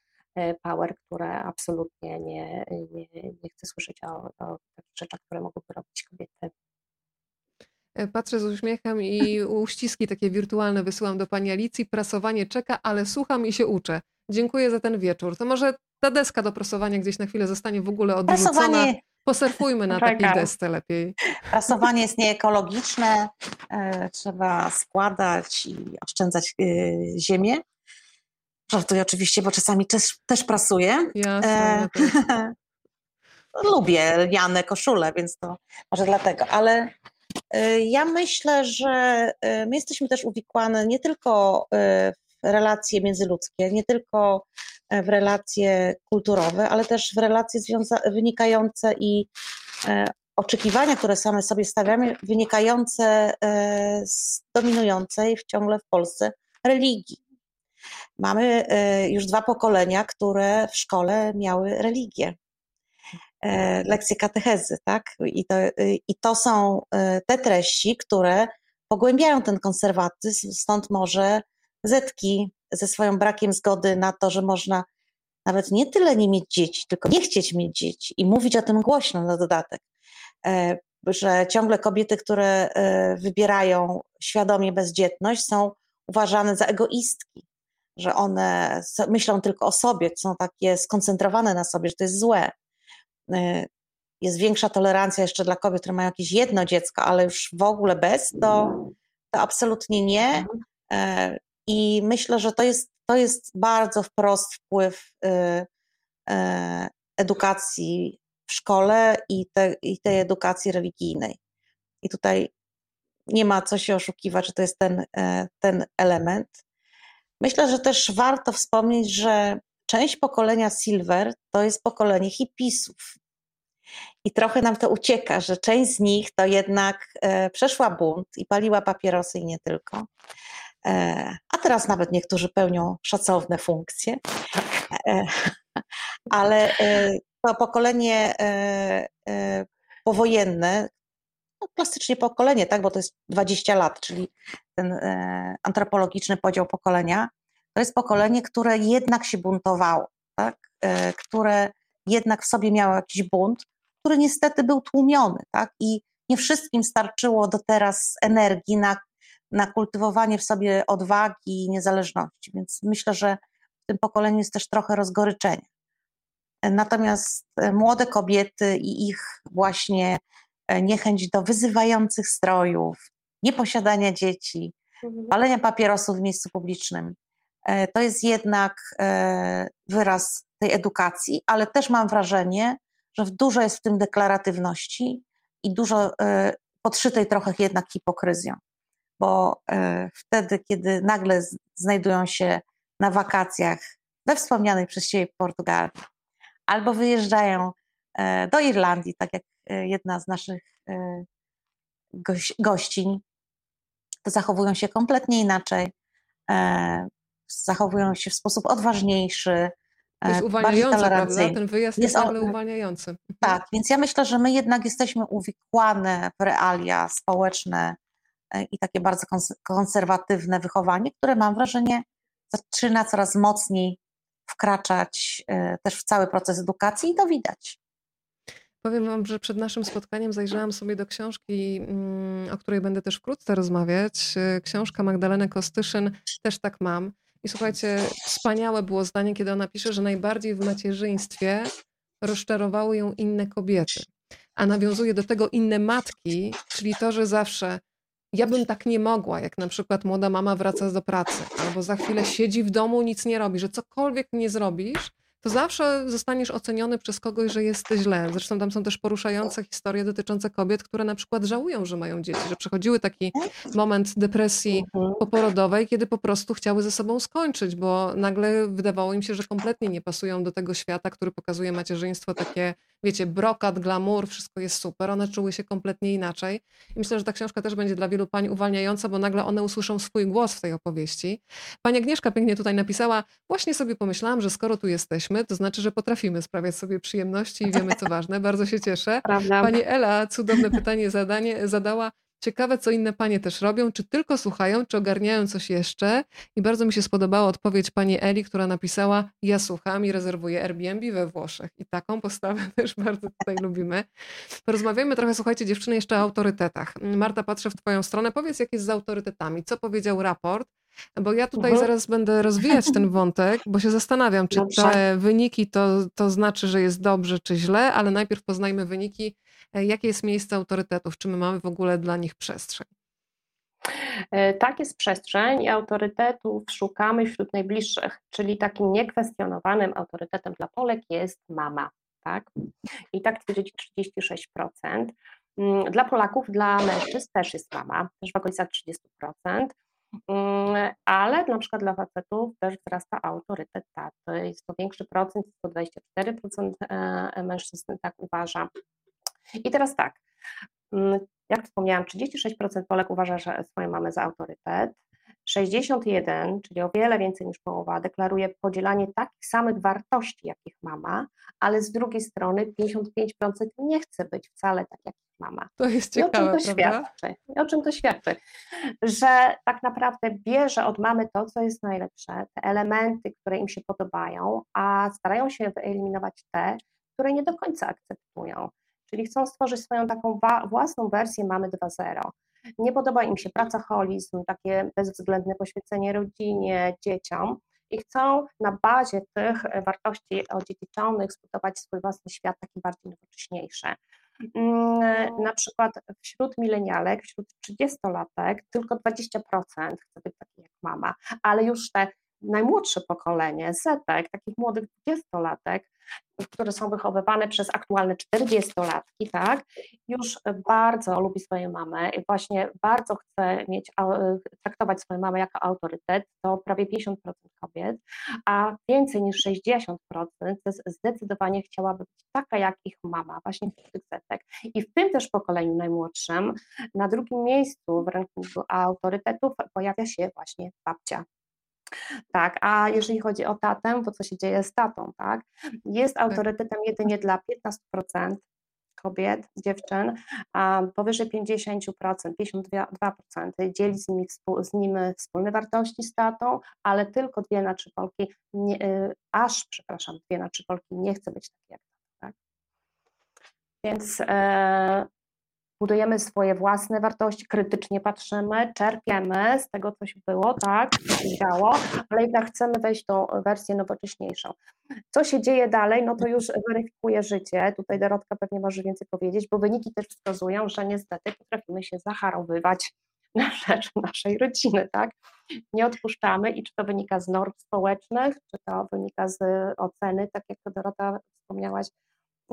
Power, które absolutnie nie, nie, nie chce słyszeć o, o takich rzeczach, które mogłyby robić kobiety E, patrzę z uśmiechem i uściski takie wirtualne wysyłam do pani Alicji. Prasowanie czeka, ale słucham i się uczę. Dziękuję za ten wieczór. To może ta deska do prasowania gdzieś na chwilę zostanie w ogóle odrzucona. Prasowanie... Posurfujmy na takiej desce lepiej. Prasowanie jest nieekologiczne. E, trzeba składać i oszczędzać e, ziemię. Żartuję oczywiście, bo czasami też, też prasuję. Jasne. E, lubię lniane koszule, więc to może dlatego, ale Y, ja myślę, że my jesteśmy też uwikłane nie tylko w relacje międzyludzkie, nie tylko w relacje kulturowe, ale też w relacje wynikające i oczekiwania, które same sobie stawiamy, wynikające z dominującej w ciągle w Polsce religii. Mamy już dwa pokolenia, które w szkole miały religię. E, lekcje katechezy, tak? I to, y, I to są e, te treści, które pogłębiają ten konserwatyzm, stąd może Zetki ze swoim brakiem zgody na to, że można nawet nie tyle nie mieć dzieci, tylko nie chcieć mieć dzieci i mówić o tym głośno na dodatek, e, że ciągle kobiety, które wybierają świadomie bezdzietność, są uważane za egoistki, że one myślą tylko o sobie, są takie skoncentrowane na sobie, że to jest złe. Y, jest większa tolerancja jeszcze dla kobiet, które mają jakieś jedno dziecko, ale już w ogóle bez, to, to absolutnie nie. Y, I myślę, że to jest, to jest bardzo wprost wpływ y, edukacji w szkole i, te, i tej edukacji religijnej. I tutaj nie ma co się oszukiwać, że to jest ten, ten element. Myślę, że też warto wspomnieć, że część pokolenia Silver to jest pokolenie hipisów. I trochę nam to ucieka, że część z nich to jednak e, przeszła bunt i paliła papierosy i nie tylko. E, a teraz nawet niektórzy pełnią szacowne funkcje. E, ale e, to pokolenie powojenne, no klasycznie pokolenie, tak, bo to jest 20 lat, czyli ten antropologiczny podział pokolenia, to jest pokolenie, które jednak się buntowało, tak? które jednak w sobie miało jakiś bunt, który niestety był tłumiony, tak? I nie wszystkim starczyło do teraz energii na, na kultywowanie w sobie odwagi i niezależności, więc myślę, że w tym pokoleniu jest też trochę rozgoryczenia. Natomiast e, młode kobiety i ich właśnie e, niechęć do wyzywających strojów, nieposiadania dzieci, mhm. palenia papierosów w miejscu publicznym, e, to jest jednak wyraz tej edukacji, ale też mam wrażenie, że dużo jest w tym deklaratywności i dużo podszytej trochę jednak hipokryzją, bo e, wtedy, kiedy nagle znajdują się na wakacjach we wspomnianej przez Ciebie Portugalii, albo wyjeżdżają e, do Irlandii, tak jak jedna z naszych gościń, to zachowują się kompletnie inaczej, zachowują się w sposób odważniejszy, to jest uwalniający, prawda? Ten wyjazd jest, jest nagle uwalniający. Tak, więc ja myślę, że my jednak jesteśmy uwikłane w realia społeczne e, i takie bardzo konserwatywne wychowanie, które mam wrażenie zaczyna coraz mocniej wkraczać e, też w cały proces edukacji i to widać. Powiem Wam, że przed naszym spotkaniem zajrzałam sobie do książki, mm, o której będę też wkrótce rozmawiać. E, książka Magdaleny Kostyszyn, też tak mam. I słuchajcie, wspaniałe było zdanie, kiedy ona pisze, że najbardziej w macierzyństwie rozczarowały ją inne kobiety. A nawiązuje do tego inne matki, czyli to, że zawsze ja bym tak nie mogła, jak na przykład młoda mama wraca do pracy, albo za chwilę siedzi w domu, nic nie robi, że cokolwiek nie zrobisz, to zawsze zostaniesz oceniony przez kogoś, że jest źle. Zresztą tam są też poruszające historie dotyczące kobiet, które na przykład żałują, że mają dzieci, że przechodziły taki moment depresji mhm. poporodowej, kiedy po prostu chciały ze sobą skończyć, bo nagle wydawało im się, że kompletnie nie pasują do tego świata, który pokazuje macierzyństwo takie wiecie, brokat, glamour, wszystko jest super. One czuły się kompletnie inaczej. I myślę, że ta książka też będzie dla wielu pań uwalniająca, bo nagle one usłyszą swój głos w tej opowieści. Pani Agnieszka pięknie tutaj napisała, właśnie sobie pomyślałam, że skoro tu jesteśmy, to znaczy, że potrafimy sprawiać sobie przyjemności i wiemy, co ważne. Bardzo się cieszę. Prawda. Pani Ela cudowne pytanie zadanie, zadała, Ciekawe, co inne panie też robią, czy tylko słuchają, czy ogarniają coś jeszcze. I bardzo mi się spodobała odpowiedź pani Eli, która napisała: Ja słucham i rezerwuję Airbnb we Włoszech. I taką postawę też bardzo tutaj lubimy. Porozmawiajmy trochę, słuchajcie, dziewczyny, jeszcze o autorytetach. Marta, patrzę w Twoją stronę. Powiedz, jak jest z autorytetami. Co powiedział raport? Bo ja tutaj mhm. zaraz będę rozwijać ten wątek, bo się zastanawiam, czy Dobrze. te wyniki to, to znaczy, że jest dobrze, czy źle, ale najpierw poznajmy wyniki jakie jest miejsce autorytetów? Czy my mamy w ogóle dla nich przestrzeń? E, tak jest przestrzeń i autorytetów szukamy wśród najbliższych, czyli takim niekwestionowanym autorytetem dla Polek jest mama. Tak? I tak twierdzi 36%. Mm, dla Polaków, dla mężczyzn też jest mama, też w okolicach 30%. Mm, ale na przykład dla facetów też wzrasta autorytet taty. Jest to większy procent, jest to 24% e, mężczyzn tak uważa. I teraz tak, mm, jak wspomniałam, 36% Polek uważa, że swoje mamy za autorytet, 61, czyli o wiele więcej niż połowa, deklaruje podzielanie takich samych wartości, jakich mama, ale z drugiej strony 55% nie chce być wcale tak, jak mama. To jest ciekawe, I o czym to prawda? świadczy? I o czym to świadczy? Że tak naprawdę bierze od mamy to, co jest najlepsze, te elementy, które im się podobają, a starają się wyeliminować te, które nie do końca akceptują czyli chcą stworzyć swoją taką własną wersję mamy 2.0. Nie podoba im się pracoholizm, takie bezwzględne poświęcenie rodzinie, dzieciom i chcą na bazie tych wartości odziedziczonych zbudować swój własny świat taki bardziej nowocześniejszy. Mm, na przykład wśród milenialek, wśród 30-latek tylko 20% chce być taki jak mama, ale już te najmłodsze pokolenie, setek, takich młodych dwudziestolatek, które są wychowywane przez aktualne czterdziestolatki, tak, już bardzo lubi swoją mamę i właśnie bardzo chce mieć, traktować swoją mamę jako autorytet, to prawie 50% kobiet, a więcej niż 60% zdecydowanie chciałaby być taka jak ich mama, właśnie tych setek. I w tym też pokoleniu najmłodszym, na drugim miejscu w rankingu autorytetów pojawia się właśnie babcia. Tak, a jeżeli chodzi o tatę, to co się dzieje z tatą, tak? Jest tak. autorytetem jedynie dla 15% kobiet, dziewczyn, a powyżej 50%, 52% dzieli z, nimi, z nim wspólne wartości z tatą, ale tylko dwie na trzy Polki, nie, y, aż, przepraszam, dwie na trzy Polki nie chce być takie jak tak? Więc e, budujemy swoje własne wartości, krytycznie patrzymy, czerpiemy z tego, co się było, tak, co się działo, ale jednak chcemy wejść w tą wersję nowocześniejszą. Co się dzieje dalej, no to już weryfikuje życie, tutaj Dorotka pewnie może więcej powiedzieć, bo wyniki też wskazują, że niestety potrafimy się zacharowywać na rzecz naszej rodziny, tak? Nie odpuszczamy i czy to wynika z norm społecznych, czy to wynika z oceny, tak jak to Dorota wspomniałaś,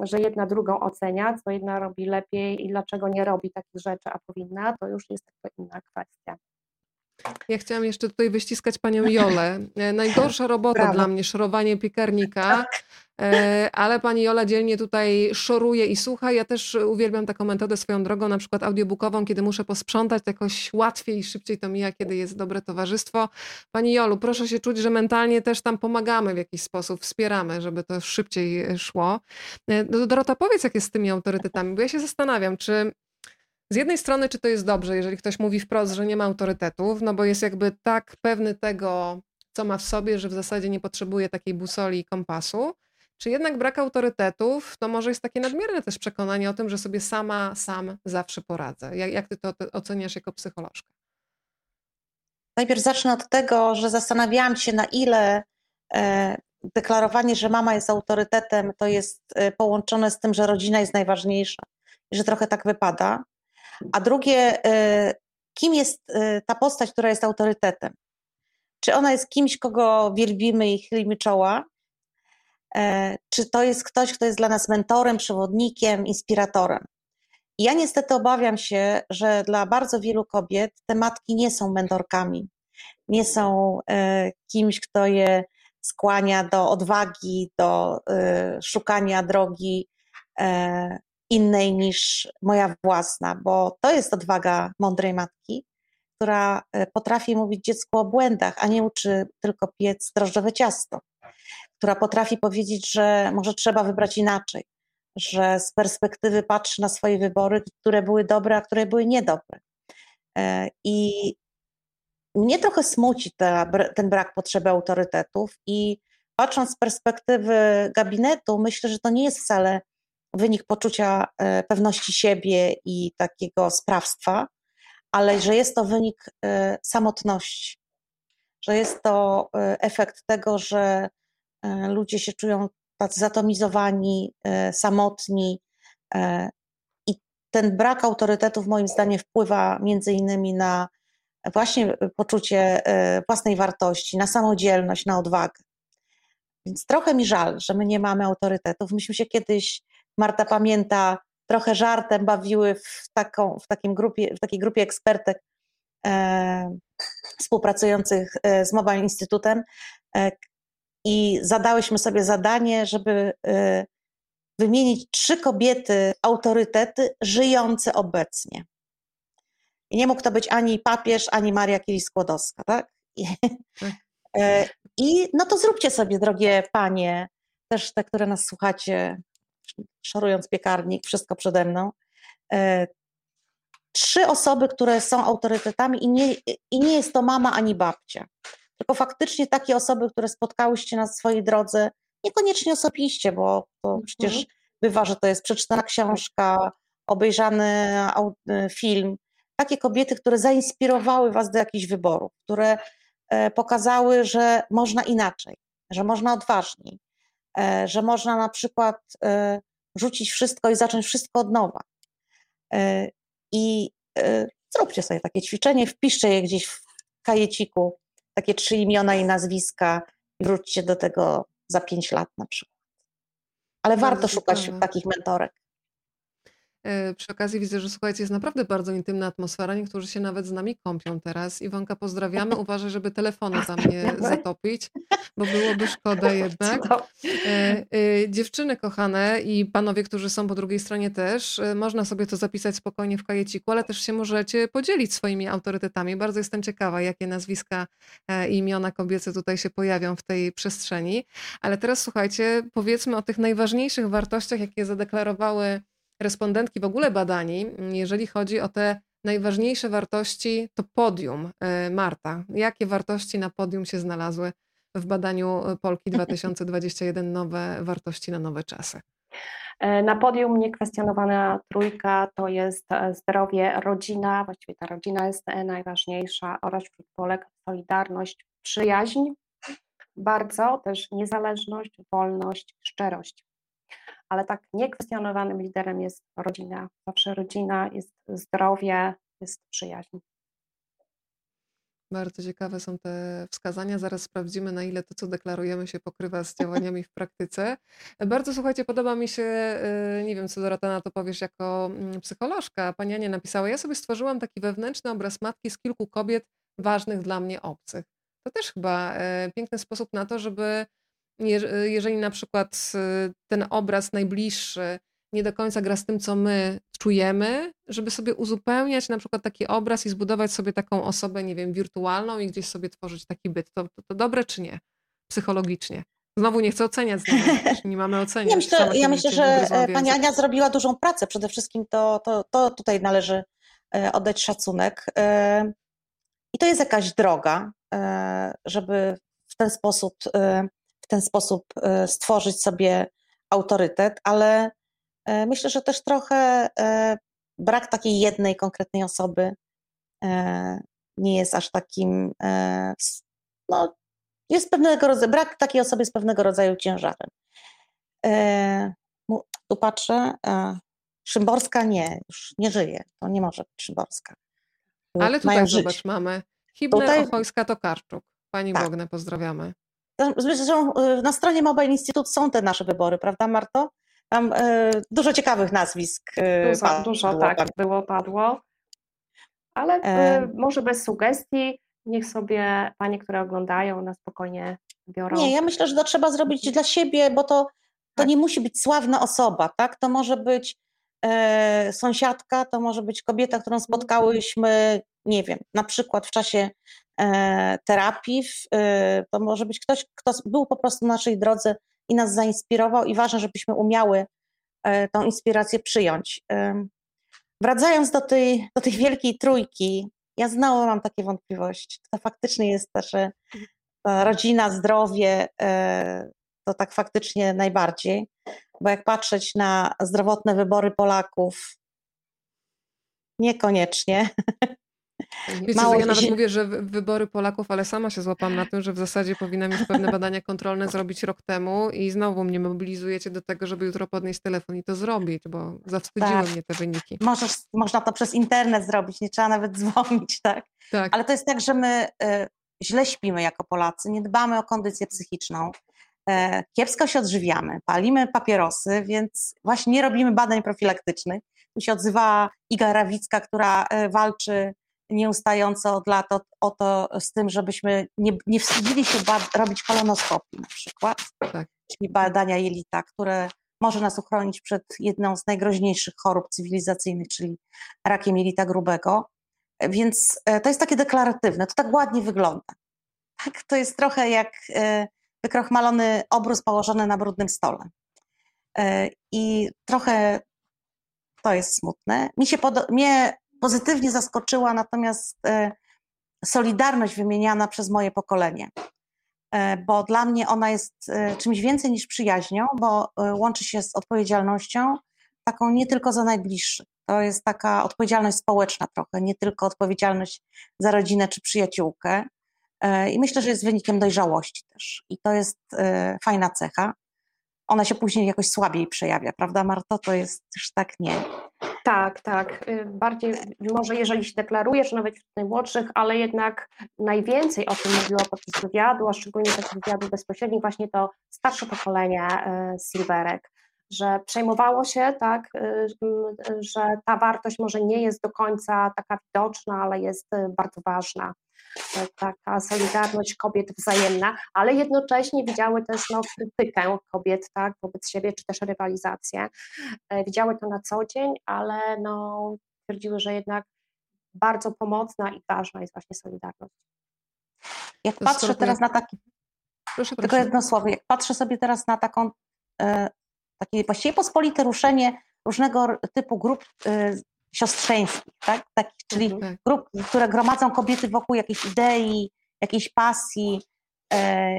że jedna drugą ocenia, co jedna robi lepiej i dlaczego nie robi takich rzeczy, a powinna, to już jest to inna kwestia. Ja chciałam jeszcze tutaj wyściskać panią Jolę. E, najgorsza robota Brawo. dla mnie, szorowanie piekarnika. E, ale pani Jola dzielnie tutaj szoruje i słucha. Ja też uwielbiam taką metodę swoją drogą, na przykład audiobookową, kiedy muszę posprzątać, jakoś łatwiej i szybciej to mija, kiedy jest dobre towarzystwo. Pani Jolu, proszę się czuć, że mentalnie też tam pomagamy w jakiś sposób, wspieramy, żeby to szybciej szło. E, Dorota, powiedz, jak jest z tymi autorytetami, bo ja się zastanawiam, czy z jednej strony, czy to jest dobrze, jeżeli ktoś mówi wprost, że nie ma autorytetów, no bo jest jakby tak pewny tego, co ma w sobie, że w zasadzie nie potrzebuje takiej busoli i kompasu. Czy jednak brak autorytetów to może jest takie nadmierne też przekonanie o tym, że sobie sama, sam zawsze poradzę? Jak, jak ty to oceniasz jako psycholożka? Najpierw zacznę od tego, że zastanawiałam się, na ile e, deklarowanie, że mama jest autorytetem, to jest e, połączone z tym, że rodzina jest najważniejsza i że trochę tak wypada. A drugie, e, kim jest ta postać, która jest autorytetem? Czy ona jest kimś, kogo wielbimy i chylimy czoła? Czy to jest ktoś, kto jest dla nas mentorem, przewodnikiem, inspiratorem? ja niestety obawiam się, że dla bardzo wielu kobiet te matki nie są mentorkami, nie są kimś, kto je skłania do odwagi, do y, szukania drogi e, innej niż moja własna, bo to jest odwaga mądrej matki, która e, potrafi mówić dziecku o błędach, a nie uczy tylko piec drożdżowe ciasto, która potrafi powiedzieć, że może trzeba wybrać inaczej, że z perspektywy patrzy na swoje wybory, które były dobre, a które były niedobre. E, I mnie trochę smuci ta, ten brak potrzeby autorytetów i patrząc z perspektywy gabinetu, myślę, że to nie jest wcale wynik poczucia e, pewności siebie i takiego sprawstwa, ale że jest to wynik e, samotności, że jest to efekt tego, że ludzie się czują tacy zatomizowani, samotni i ten brak autorytetów moim zdaniem wpływa między innymi na właśnie poczucie e, własnej wartości, na samodzielność, na odwagę. Więc trochę mi żal, że my nie mamy autorytetów. Myśmy się kiedyś, Marta pamięta, trochę żartem bawiły w, taką, w, takim grupie, w takiej grupie ekspertek e, współpracujących e, z Mobile Instytutem e, i zadałyśmy sobie zadanie, żeby e, wymienić trzy kobiety autorytety żyjące obecnie. I nie mógł to być ani papież, ani Maria Curie-Skłodowska, tak? I, tak. E, I no to zróbcie sobie, drogie panie, też te, które nas słuchacie, szorując piekarnik, wszystko przede mną, e, trzy osoby, które są autorytetami i nie, i nie jest to mama ani babcia, tylko faktycznie takie osoby, które spotkałyście na swojej drodze, niekoniecznie osobiście, bo to mhm. przecież bywa, że to jest przeczytana książka, obejrzany e, film, takie kobiety, które zainspirowały Was do jakichś wyborów, które e, pokazały, że można inaczej, że można odważniej, e, że można na przykład rzucić wszystko i zacząć wszystko od nowa. I zróbcie sobie takie ćwiczenie, wpiszcie je gdzieś w kajeciku, takie trzy imiona i nazwiska i wróćcie do tego za pięć lat na przykład. Ale warto szukać takich mentorek. E, przy okazji widzę, że słuchajcie, jest naprawdę bardzo intymna atmosfera. Niektórzy się nawet z nami kąpią teraz. Iwonka, pozdrawiamy. Uważaj, żeby telefony tam nie zatopić, bo byłoby szkoda jednak. E, e, dziewczyny kochane i panowie, którzy są po drugiej stronie też, można sobie to zapisać spokojnie w kajeciku, ale też się możecie podzielić swoimi autorytetami. Bardzo jestem ciekawa, jakie nazwiska i imiona kobiece tutaj się pojawią w tej przestrzeni. Ale teraz słuchajcie, powiedzmy o tych najważniejszych wartościach, jakie zadeklarowały respondentki w ogóle badani, jeżeli chodzi o te najważniejsze wartości, to podium. E, Marta, jakie wartości na podium się znalazły w badaniu Polki 2021 Nowe wartości na nowe czasy? E, na podium niekwestionowana trójka to jest e, zdrowie, rodzina, właściwie ta rodzina jest najważniejsza oraz wśród Polek solidarność, przyjaźń, bardzo też niezależność, wolność, szczerość ale tak niekwestionowanym liderem jest rodzina. Zawsze rodzina, jest zdrowie, jest przyjaźń. Bardzo ciekawe są te wskazania. Zaraz sprawdzimy, na ile to, co deklarujemy, się pokrywa z działaniami w praktyce. Bardzo słuchajcie, podoba mi się, y, nie wiem, co Dorota na to powiesz jako mm, psycholożka. Pani Ania napisała, ja sobie stworzyłam taki wewnętrzny obraz matki z kilku kobiet ważnych dla mnie obcych. To też chyba y, piękny sposób na to, żeby jeżeli na przykład y, ten obraz najbliższy nie do końca gra z tym, co my czujemy, żeby sobie uzupełniać na przykład taki obraz i zbudować sobie taką osobę, nie wiem, wirtualną i gdzieś sobie tworzyć taki byt. To, to, to dobre czy nie? Psychologicznie. Znowu nie chcę oceniać, znowu, nie mamy oceniać. Ja myślę, ja myślę że e, pani Ania zrobiła dużą pracę. Przede wszystkim to, to, to tutaj należy e, oddać szacunek. E, I to jest jakaś droga, żeby w ten sposób, w ten sposób stworzyć sobie autorytet, ale myślę, że też trochę brak takiej jednej konkretnej osoby nie jest aż takim no, jest pewnego rodzaju, brak takiej osoby jest pewnego rodzaju ciężarem. E, tu patrzę, e, Szymborska nie, już nie żyje, to nie może być Szymborska. Ale tutaj Mają zobacz, żyć. mamy Hibner, tutaj... Ochojska, Tokarczuk. Pani tak. Bognę pozdrawiamy. Zresztą e, na stronie Mobile Institute są te nasze wybory, prawda Marto? Tam e, dużo ciekawych nazwisk e, Dużo, padło, dużo tak, było, padło. Ale e... może bez sugestii niech sobie panie, które oglądają, na spokojnie biorą. Nie, ja myślę, że to trzeba zrobić dla siebie, bo to, to tak. nie musi być sławna osoba, tak? To może być e, sąsiadka, to może być kobieta, którą spotkałyśmy, nie wiem, na przykład w czasie terapii, e, to może być ktoś, kto był po prostu na naszej drodze i nas zainspirował i ważne, żebyśmy umiały e, tą inspirację przyjąć. Wracając do tej, do tej wielkiej trójki, ja znowu mam takie wątpliwości. To faktycznie jest też rodzina, zdrowie, e, to tak faktycznie najbardziej, bo jak patrzeć na zdrowotne wybory Polaków, niekoniecznie. Wiecie, Mało ja nawet mówię, że wybory Polaków, ale sama się złapam na tym, że w zasadzie powinnam już pewne badania kontrolne zrobić rok temu i znowu mnie mobilizujecie do tego, żeby jutro podnieść telefon i to zrobić, bo zawstydziły tak. mnie te wyniki. Możesz, można to przez internet zrobić, nie trzeba nawet dzwonić, tak? tak. Ale to jest tak, że my y, źle śpimy jako Polacy, nie dbamy o kondycję psychiczną, y, kiepsko się odżywiamy, palimy papierosy, więc właśnie nie robimy badań profilaktycznych. Tu się odzywa Iga Rawicka, która y, walczy nieustająco od lat o, o, to z tym, żebyśmy nie, nie wstydzili się robić kolonoskopii na przykład, tak. czyli badania jelita, które może nas uchronić przed jedną z najgroźniejszych chorób cywilizacyjnych, czyli rakiem jelita grubego. Więc e, to jest takie deklaratywne, to tak ładnie wygląda. Tak, to jest trochę jak e, wykrochmalony obrus położony na brudnym stole. E, I trochę to jest smutne. Mi się pod... mnie pozytywnie zaskoczyła natomiast e, solidarność wymieniana przez moje pokolenie, e, bo dla mnie ona jest e, czymś więcej niż przyjaźnią, bo łączy się z odpowiedzialnością taką nie tylko za najbliższych. To jest taka odpowiedzialność społeczna trochę, nie tylko odpowiedzialność za rodzinę czy przyjaciółkę. I myślę, że jest wynikiem dojrzałości też. I to jest fajna cecha. Ona się później jakoś słabiej przejawia, prawda, Marto? To jest już tak nie. Tak, tak. Y, bardziej może jeżeli się deklarujesz, nawet wśród najmłodszych, ale jednak najwięcej o tym mówiło podczas wywiadu, a szczególnie takich wywiadów bezpośrednich, właśnie to starsze pokolenie y, Silverek, że przejmowało się tak, y, że ta wartość może nie jest do końca taka widoczna, ale jest bardzo ważna taka solidarność kobiet wzajemna, ale jednocześnie widziały też no, krytykę kobiet tak, wobec siebie, czy też rywalizację. E, widziały to na co dzień, ale no, twierdziły, że jednak bardzo pomocna i ważna jest właśnie solidarność. Jak to patrzę teraz na taki. Proszę, tylko proszę. jedno słowo. Jak patrzę sobie teraz na taką e, takie właściwie pospolite ruszenie różnego typu grup e, siostrzeńskich, tak? tak czyli tak. grup, które gromadzą kobiety wokół jakiejś idei, jakiejś pasji. E,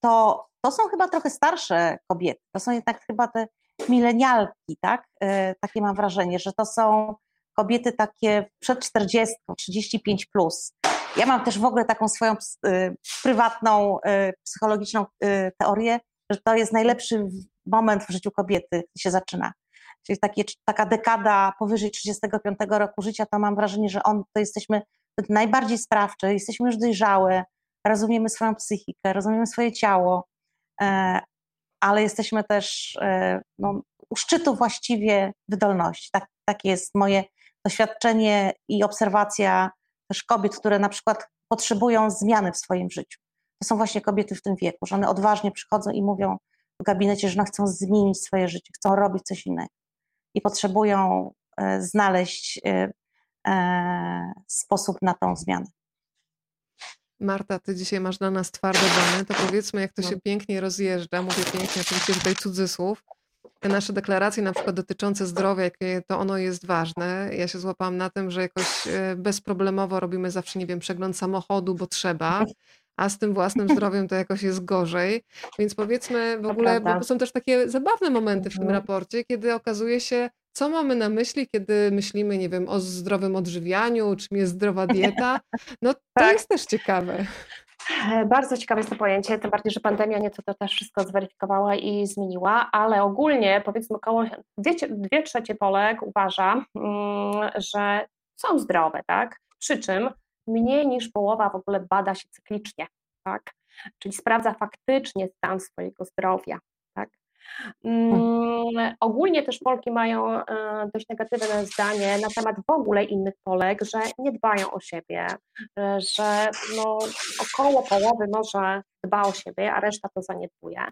to, to są chyba trochę starsze kobiety, to są jednak chyba te milenialki, tak? E, takie mam wrażenie, że to są kobiety takie przed 40, 35 plus. Ja mam też w ogóle taką swoją e, prywatną, psychologiczną teorię, że to jest najlepszy moment w życiu kobiety, się zaczyna czyli takie, taka dekada powyżej 35 roku życia, to mam wrażenie, że on, to jesteśmy najbardziej sprawcze, jesteśmy już dojrzałe, rozumiemy swoją psychikę, rozumiemy swoje ciało, e, ale jesteśmy też e, no, u szczytu właściwie wydolności. Tak, takie jest moje doświadczenie i obserwacja też kobiet, które na przykład potrzebują zmiany w swoim życiu. To są właśnie kobiety w tym wieku, że one odważnie przychodzą i mówią w gabinecie, że chcą zmienić swoje życie, chcą robić coś innego i potrzebują e, znaleźć e, e, sposób na tą zmianę. Marta, ty dzisiaj masz dla nas twarde dane, to powiedzmy, jak to no. się pięknie rozjeżdża, mówię pięknie, oczywiście tutaj cudzysłów, te nasze deklaracje na przykład dotyczące zdrowia, jakie to ono jest ważne. Ja się złapałam na tym, że jakoś bezproblemowo robimy zawsze, nie wiem, przegląd samochodu, bo trzeba, a z tym własnym zdrowiem to jakoś jest gorzej. Więc powiedzmy w ogóle, bo są też takie zabawne momenty w tym mhm. raporcie, kiedy okazuje się, co mamy na myśli, kiedy myślimy, nie wiem, o zdrowym odżywianiu, czym jest zdrowa dieta. No to tak. jest też ciekawe. E, bardzo ciekawe jest to pojęcie, tym bardziej, że pandemia nieco to też wszystko zweryfikowała i zmieniła, ale ogólnie powiedzmy około dwie, dwie trzecie Polek uważa, mm, że są zdrowe, tak? Przy czym mniej niż połowa w ogóle bada się cyklicznie, tak? Czyli sprawdza faktycznie stan swojego zdrowia, tak? Mm, ogólnie też Polki mają e, dość negatywne zdanie na temat w ogóle innych Polek, że nie dbają o siebie, e, że no, około połowy może dba o siebie, a reszta to zaniedbuje.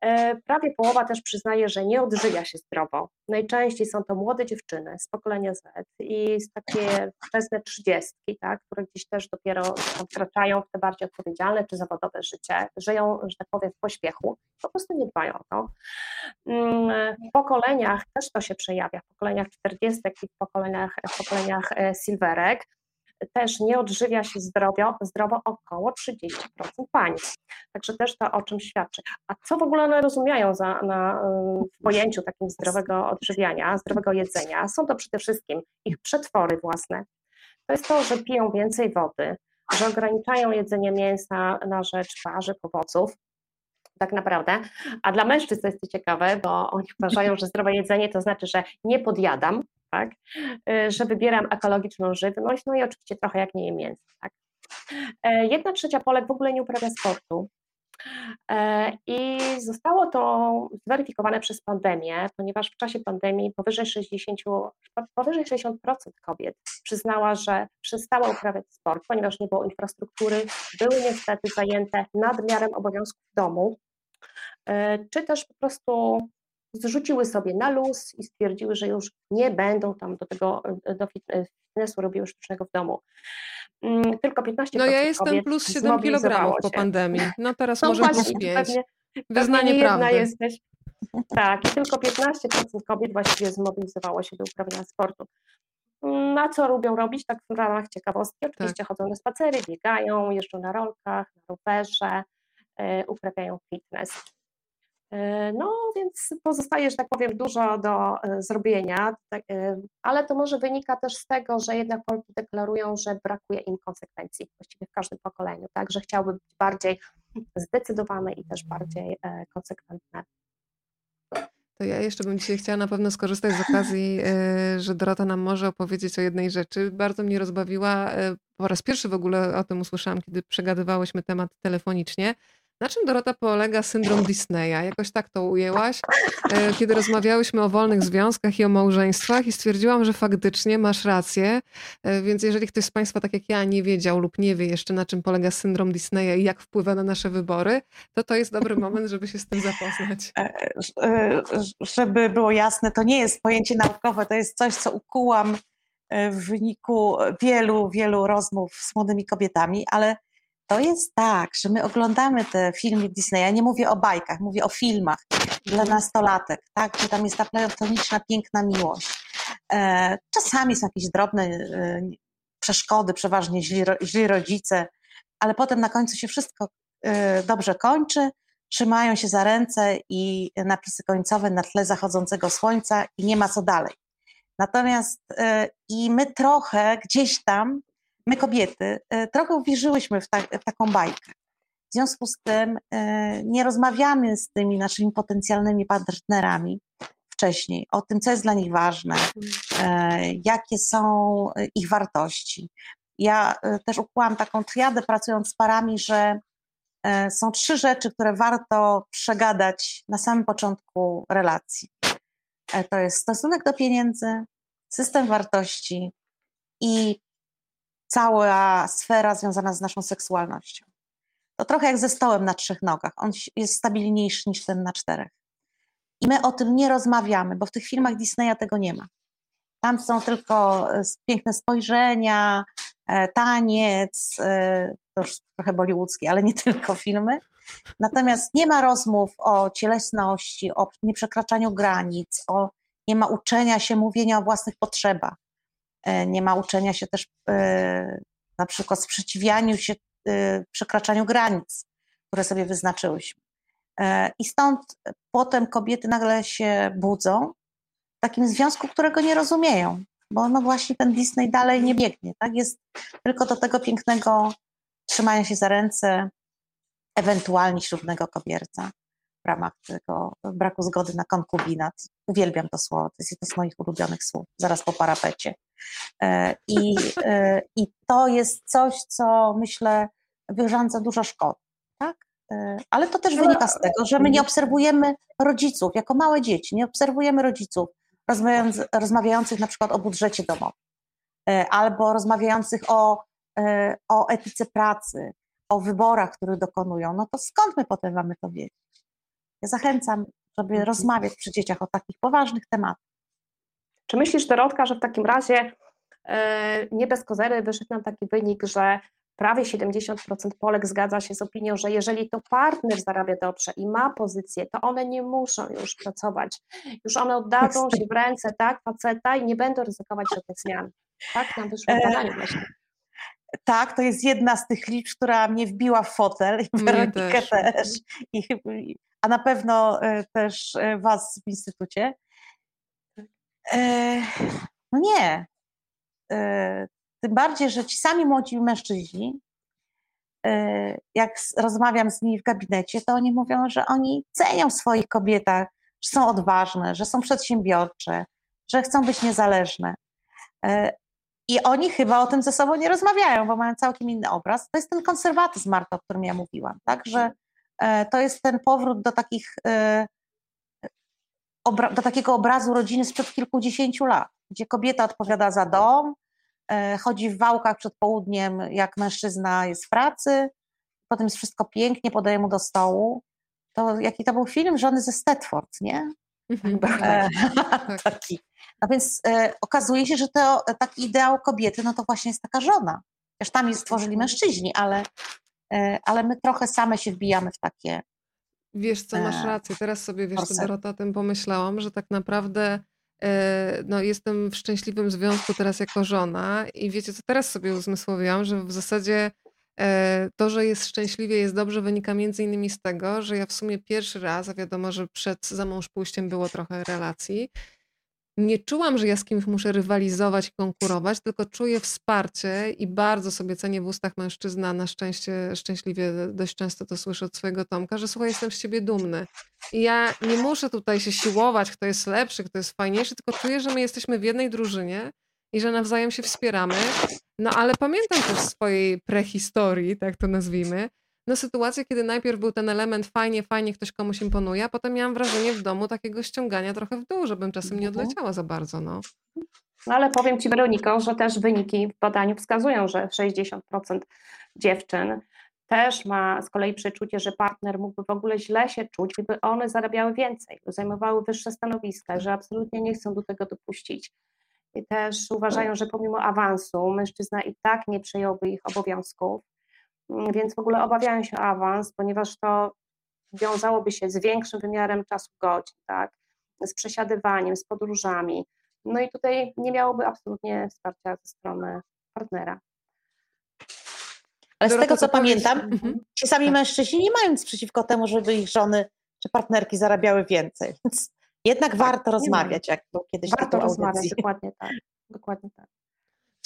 E, prawie połowa też przyznaje, że nie odżywia się zdrowo. Najczęściej są to młode dziewczyny z pokolenia Z i z takie wczesne trzydziestki, tak, które gdzieś też dopiero wkraczają w te bardziej odpowiedzialne czy zawodowe życie, żyją, że tak powiem, w pośpiechu, po prostu nie dbają o to. Mm, w pokoleniach też to się przejawia, w pokoleniach czterdziestek i w pokoleniach, w pokoleniach e, silverek, też nie odżywia się zdrowio, zdrowo około 30% pań. Także też to o czym świadczy. A co w ogóle one rozumieją za, na, w pojęciu takim zdrowego odżywiania, zdrowego jedzenia? Są to przede wszystkim ich przetwory własne. To jest to, że piją więcej wody, że ograniczają jedzenie mięsa na rzecz warzyw, owoców, tak naprawdę. A dla mężczyzn to jest to ciekawe, bo oni uważają, że zdrowe jedzenie to znaczy, że nie podjadam, tak? Y, że wybieram ekologiczną żywność, no i oczywiście trochę jak nie jem mięsa. Tak? E, jedna trzecia Polek w ogóle nie uprawia sportu. E, I zostało to zweryfikowane przez pandemię, ponieważ w czasie pandemii powyżej 60, powyżej 60% kobiet przyznała, że przestała uprawiać sport, ponieważ nie było infrastruktury, były niestety zajęte nadmiarem obowiązków domu, czy też po prostu zrzuciły sobie na luz i stwierdziły, że już nie będą tam do tego do fitnessu robiły sztucznego w domu. Mm, tylko 15% No ja jestem plus 7 kg po pandemii. No teraz no może plus 5. Wyznanie pewnie prawdy. jesteś. Tak, i tylko 15% kobiet właściwie zmobilizowało się do uprawiania sportu. Na co lubią robić, tak w ramach ciekawostki? Oczywiście tak. chodzą na spacery, biegają, jeżdżą na rolkach, na rowerze, yy, uprawiają fitness. E, no więc pozostaje, że tak powiem, dużo do e, zrobienia, tak, e, ale to może wynika też z tego, że jednak Polki deklarują, że brakuje im konsekwencji właściwie w każdym pokoleniu, tak, że być bardziej zdecydowane i też bardziej konsekwentne. To ja jeszcze bym dzisiaj chciała na pewno skorzystać z okazji, że Dorota nam może opowiedzieć o jednej rzeczy. Bardzo mnie rozbawiła, po raz pierwszy w ogóle o tym usłyszałam, kiedy przegadywałyśmy temat telefonicznie na czym Dorota polega syndrom Disneya? Jakoś tak to ujęłaś, e, kiedy rozmawiałyśmy o wolnych związkach i o małżeństwach i stwierdziłam, że faktycznie masz rację, e, więc jeżeli ktoś z Państwa, tak jak ja, nie wiedział lub nie wie jeszcze na czym polega syndrom Disneya i jak wpływa na nasze wybory, to to jest dobry moment, żeby się z tym zapoznać. E, żeby było jasne, to nie jest pojęcie naukowe, to jest coś, co ukułam w wyniku wielu, wielu rozmów z młodymi kobietami, ale to jest tak, że my oglądamy te filmy Disneya, nie mówię o bajkach, mówię o filmach dla nastolatek, tak, że tam jest ta platoniczna, piękna miłość. E, czasami są jakieś drobne e, przeszkody, przeważnie źli, źli rodzice, ale potem na końcu się wszystko e, dobrze kończy, trzymają się za ręce i napisy końcowe na tle zachodzącego słońca i nie ma co dalej. Natomiast i my trochę gdzieś tam my kobiety e, trochę uwierzyłyśmy w, ta, w taką bajkę. W związku z tym e, nie rozmawiamy z tymi naszymi potencjalnymi partnerami wcześniej o tym, co jest dla nich ważne, e, jakie są ich wartości. Ja też ukułam taką triadę pracując z parami, że są trzy rzeczy, które warto przegadać na samym początku relacji. To jest stosunek do pieniędzy, system wartości i cała sfera związana z naszą seksualnością. to trochę jak ze stołem na trzech nogach. On jest stabilniejszy niż ten na czterech. I my o tym nie rozmawiamy, bo w tych filmach Disneya tego nie ma. Tam są tylko e, piękne spojrzenia, e, taniec, e, to już trochę bollywoodzkie, ale nie tylko filmy. Natomiast nie ma rozmów o cielesności, o nieprzekraczaniu granic, o, nie ma uczenia się mówienia o własnych potrzebach. Nie ma uczenia się też na przykład sprzeciwianiu się przekraczaniu granic, które sobie wyznaczyłyśmy. I stąd potem kobiety nagle się budzą takim związku, którego nie rozumieją, bo no właśnie ten Disney dalej nie biegnie, tak? Jest tylko do tego pięknego trzymania się za ręce, ewentualnie ślubnego kobierca w ramach tego braku zgody na konkubinat. Uwielbiam to słowo, to jest jedno z moich ulubionych słów, zaraz po parapecie. E, I, e, i to jest coś, co myślę wyrządza dużo szkody, tak? E, ale to też wynika z tego, że my nie obserwujemy rodziców, jako małe dzieci, nie obserwujemy rodziców, rozmawiających na przykład o budżecie domowym, albo rozmawiających o, o etyce pracy, o wyborach, które dokonują, no to skąd my potem mamy to wiedzieć? Ja zachęcam, żeby mhm. rozmawiać przy dzieciach o takich poważnych tematach. Czy myślisz, Dorotka, że w takim razie e, nie bez kozery wyszedł nam taki wynik, że prawie 70% Polek zgadza się z opinią, że jeżeli to partner zarabia dobrze i ma pozycję, to one nie muszą już pracować. Już one oddadzą się w ręce tak, faceta i nie będą ryzykować żadnych zmian. Tak nam wyszło w badaniu właśnie. Tak, to jest jedna z tych liczb, która mnie wbiła w fotel i Weronikę też. też. I, a na pewno e, też e, was w instytucie. E, no nie. Tym bardziej, że ci sami młodzi mężczyźni, jak rozmawiam z nimi w gabinecie, to oni mówią, że oni cenią w swoich kobietach, że są odważne, że są przedsiębiorcze, że chcą być niezależne. I oni chyba o tym ze sobą nie rozmawiają, bo mają całkiem inny obraz. To jest ten konserwatyzm, Marta, o którym ja mówiłam, tak? że y, to jest ten powrót do takich do takiego obrazu rodziny sprzed kilkudziesięciu lat, gdzie kobieta odpowiada za dom, E, chodzi w wałkach przed południem, jak mężczyzna jest w pracy, potem jest wszystko pięknie, podaje mu do stołu. To jaki to był film? Żony ze Stedford, nie? Mhm. E, tak. taki. No więc e, okazuje się, że to taki ideał kobiety, no to właśnie jest taka żona. Też tam je stworzyli mężczyźni, ale, e, ale my trochę same się wbijamy w takie. Wiesz co, masz e, rację. Teraz sobie, wiesz co, Dorota, o tym pomyślałam, że tak naprawdę E, no, jestem w szczęśliwym związku teraz jako żona i wiecie, co teraz sobie uzmysłowiłam, że w zasadzie e, to, że jest szczęśliwie, jest dobrze, wynika między innymi z tego, że ja w sumie pierwszy raz, a wiadomo, że przed zamąż pójściem było trochę relacji, nie czułam, że ja z kimś muszę rywalizować i konkurować, tylko czuję wsparcie i bardzo sobie cenię w ustach mężczyzna, na szczęście, szczęśliwie dość często to słyszę od swojego Tomka, że słuchaj, jestem z ciebie dumny. I ja nie muszę tutaj się siłować, kto jest lepszy, kto jest fajniejszy, tylko czuję, że my jesteśmy w jednej drużynie i że nawzajem się wspieramy. No ale pamiętam też swojej prehistorii, tak to nazwijmy, no sytuację, kiedy najpierw był ten element fajnie, fajnie, ktoś komuś imponuje, a potem miałam wrażenie w domu takiego ściągania trochę w dół, żebym czasem nie mhm. odleciała za bardzo, no. No ale powiem Ci Weroniko, że też wyniki w badaniu wskazują, że 60% dziewczyn też ma z kolei przeczucie, że partner mógłby w ogóle źle się czuć, gdyby one zarabiały więcej, zajmowały wyższe stanowiska, że absolutnie nie chcą do tego dopuścić. I też uważają, że pomimo awansu mężczyzna i tak nie przejąłby ich obowiązków, Mm, więc w ogóle obawiają się awans, ponieważ to wiązałoby się z większym wymiarem czasu godzin, tak, z przesiadywaniem, z podróżami. No i tutaj nie miałoby absolutnie wsparcia ze strony partnera. Ale z tego, co pamiętam, mhm. ci sami tak. mężczyźni nie mają nic przeciwko temu, żeby ich żony czy partnerki zarabiały więcej. Więc jednak tak, warto rozmawiać, jak było kiedyś Warto rozmawiać, dokładnie tak. Dokładnie tak.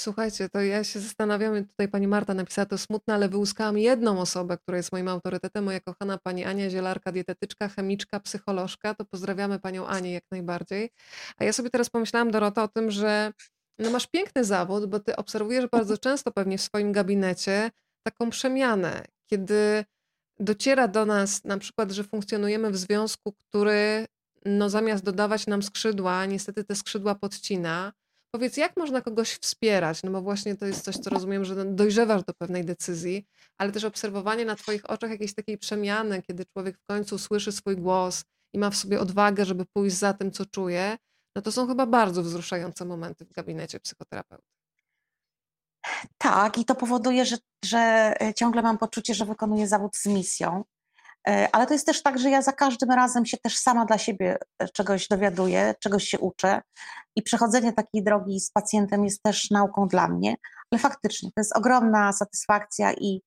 Słuchajcie, to ja się zastanawiam, tutaj pani Marta napisała to smutne, ale wyłuskałam jedną osobę, która jest moim autorytetem, moja kochana pani Ania Zielarka, dietetyczka, chemiczka, psycholożka, to pozdrawiamy panią Anię jak najbardziej. A ja sobie teraz pomyślałam, Dorota, o tym, że no masz piękny zawód, bo ty obserwujesz bardzo często pewnie w swoim gabinecie taką przemianę, kiedy dociera do nas na przykład, że funkcjonujemy w związku, który no zamiast dodawać nam skrzydła, niestety te skrzydła podcina, Powiedz, jak można kogoś wspierać? No bo właśnie to jest coś, co rozumiem, że dojrzewasz do pewnej decyzji, ale też obserwowanie na Twoich oczach jakiejś takiej przemiany, kiedy człowiek w końcu słyszy swój głos i ma w sobie odwagę, żeby pójść za tym, co czuje, no to są chyba bardzo wzruszające momenty w gabinecie psychoterapeuty. Tak, i to powoduje, że, że e, ciągle mam poczucie, że wykonuję zawód z misją. E, ale to jest też tak, że ja za każdym razem się też sama dla siebie e, czegoś dowiaduję, czegoś się uczę i przechodzenie takiej drogi z pacjentem jest też nauką dla mnie. Ale faktycznie to jest ogromna satysfakcja i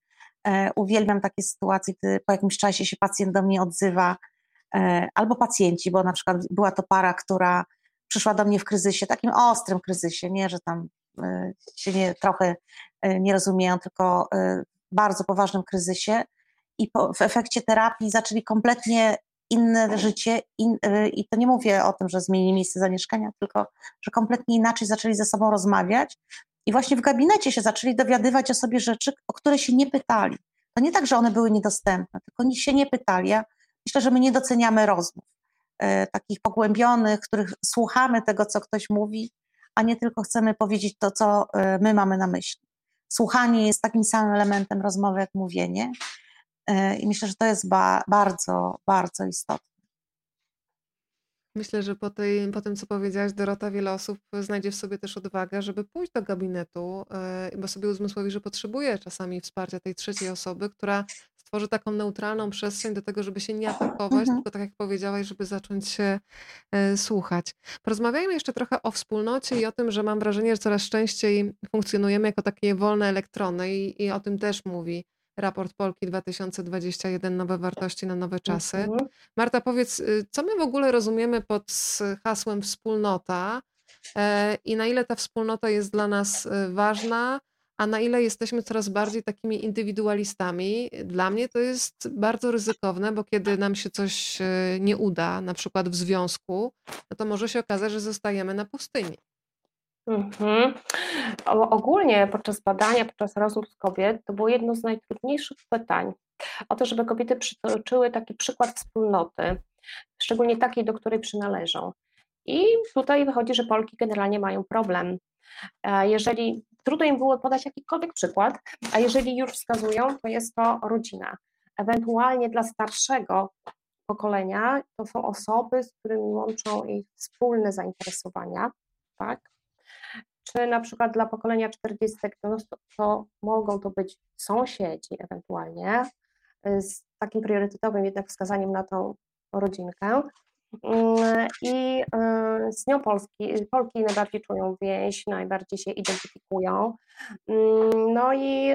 e, uwielbiam takie sytuacje, gdy po jakimś czasie się pacjent do mnie odzywa, albo pacjenci, bo na przykład była to para, która przyszła do mnie w kryzysie, takim ostrym kryzysie, nie, że tam się nie, trochę nie rozumieją, tylko bardzo poważnym kryzysie i po, w efekcie terapii zaczęli kompletnie inne życie in, y, i to nie mówię o tym, że zmienili miejsce zamieszkania, tylko że kompletnie inaczej zaczęli ze sobą rozmawiać i właśnie w gabinecie się zaczęli dowiadywać o sobie rzeczy, o które się nie pytali. To nie tak, że one były niedostępne, tylko się nie pytali. Ja myślę, że my nie doceniamy rozmów e, takich pogłębionych, których słuchamy tego, co ktoś mówi, a nie tylko chcemy powiedzieć to, co e, my mamy na myśli. Słuchanie jest takim samym elementem rozmowy jak mówienie I myślę, że to jest ba bardzo, bardzo istotne. Myślę, że po, tej, po tym, co powiedziałaś, Dorota, wiele osób znajdzie w sobie też odwagę, żeby pójść do gabinetu, e, bo sobie uzmysłowi, że potrzebuje czasami wsparcia tej trzeciej osoby, która stworzy taką neutralną przestrzeń do tego, żeby się nie atakować, mhm. tylko tak jak powiedziałaś, żeby zacząć się e, słuchać. Porozmawiajmy jeszcze trochę o wspólnocie i o tym, że mam wrażenie, że coraz częściej funkcjonujemy jako takie wolne elektrony i, i o tym też mówi raport Polki 2021 Nowe wartości na nowe czasy. Mhm. Marta, powiedz, y, co my w ogóle rozumiemy pod hasłem wspólnota e, i na ile ta wspólnota jest dla nas y, ważna, a na ile jesteśmy coraz bardziej takimi indywidualistami. Dla mnie to jest bardzo ryzykowne, bo kiedy nam się coś y, nie uda, na przykład w związku, no to może się okazać, że zostajemy na pustyni. Mhm. ogólnie podczas badania, podczas rozmów z kobiet, to było jedno z najtrudniejszych pytań. O to, żeby kobiety przytoczyły taki przykład wspólnoty, szczególnie takiej, do której przynależą. I tutaj wychodzi, że Polki generalnie mają problem. Jeżeli trudno im było podać jakikolwiek przykład, a jeżeli już wskazują, to jest to rodzina. Ewentualnie dla starszego pokolenia to są osoby, z którymi łączą ich wspólne zainteresowania, tak? Czy na przykład dla pokolenia 40 to, to mogą to być sąsiedzi ewentualnie, y, z takim priorytetowym jednak wskazaniem na tą rodzinkę. Mm, I y, z nią Polski, Polki najbardziej czują więź, najbardziej się identyfikują. Mm, no i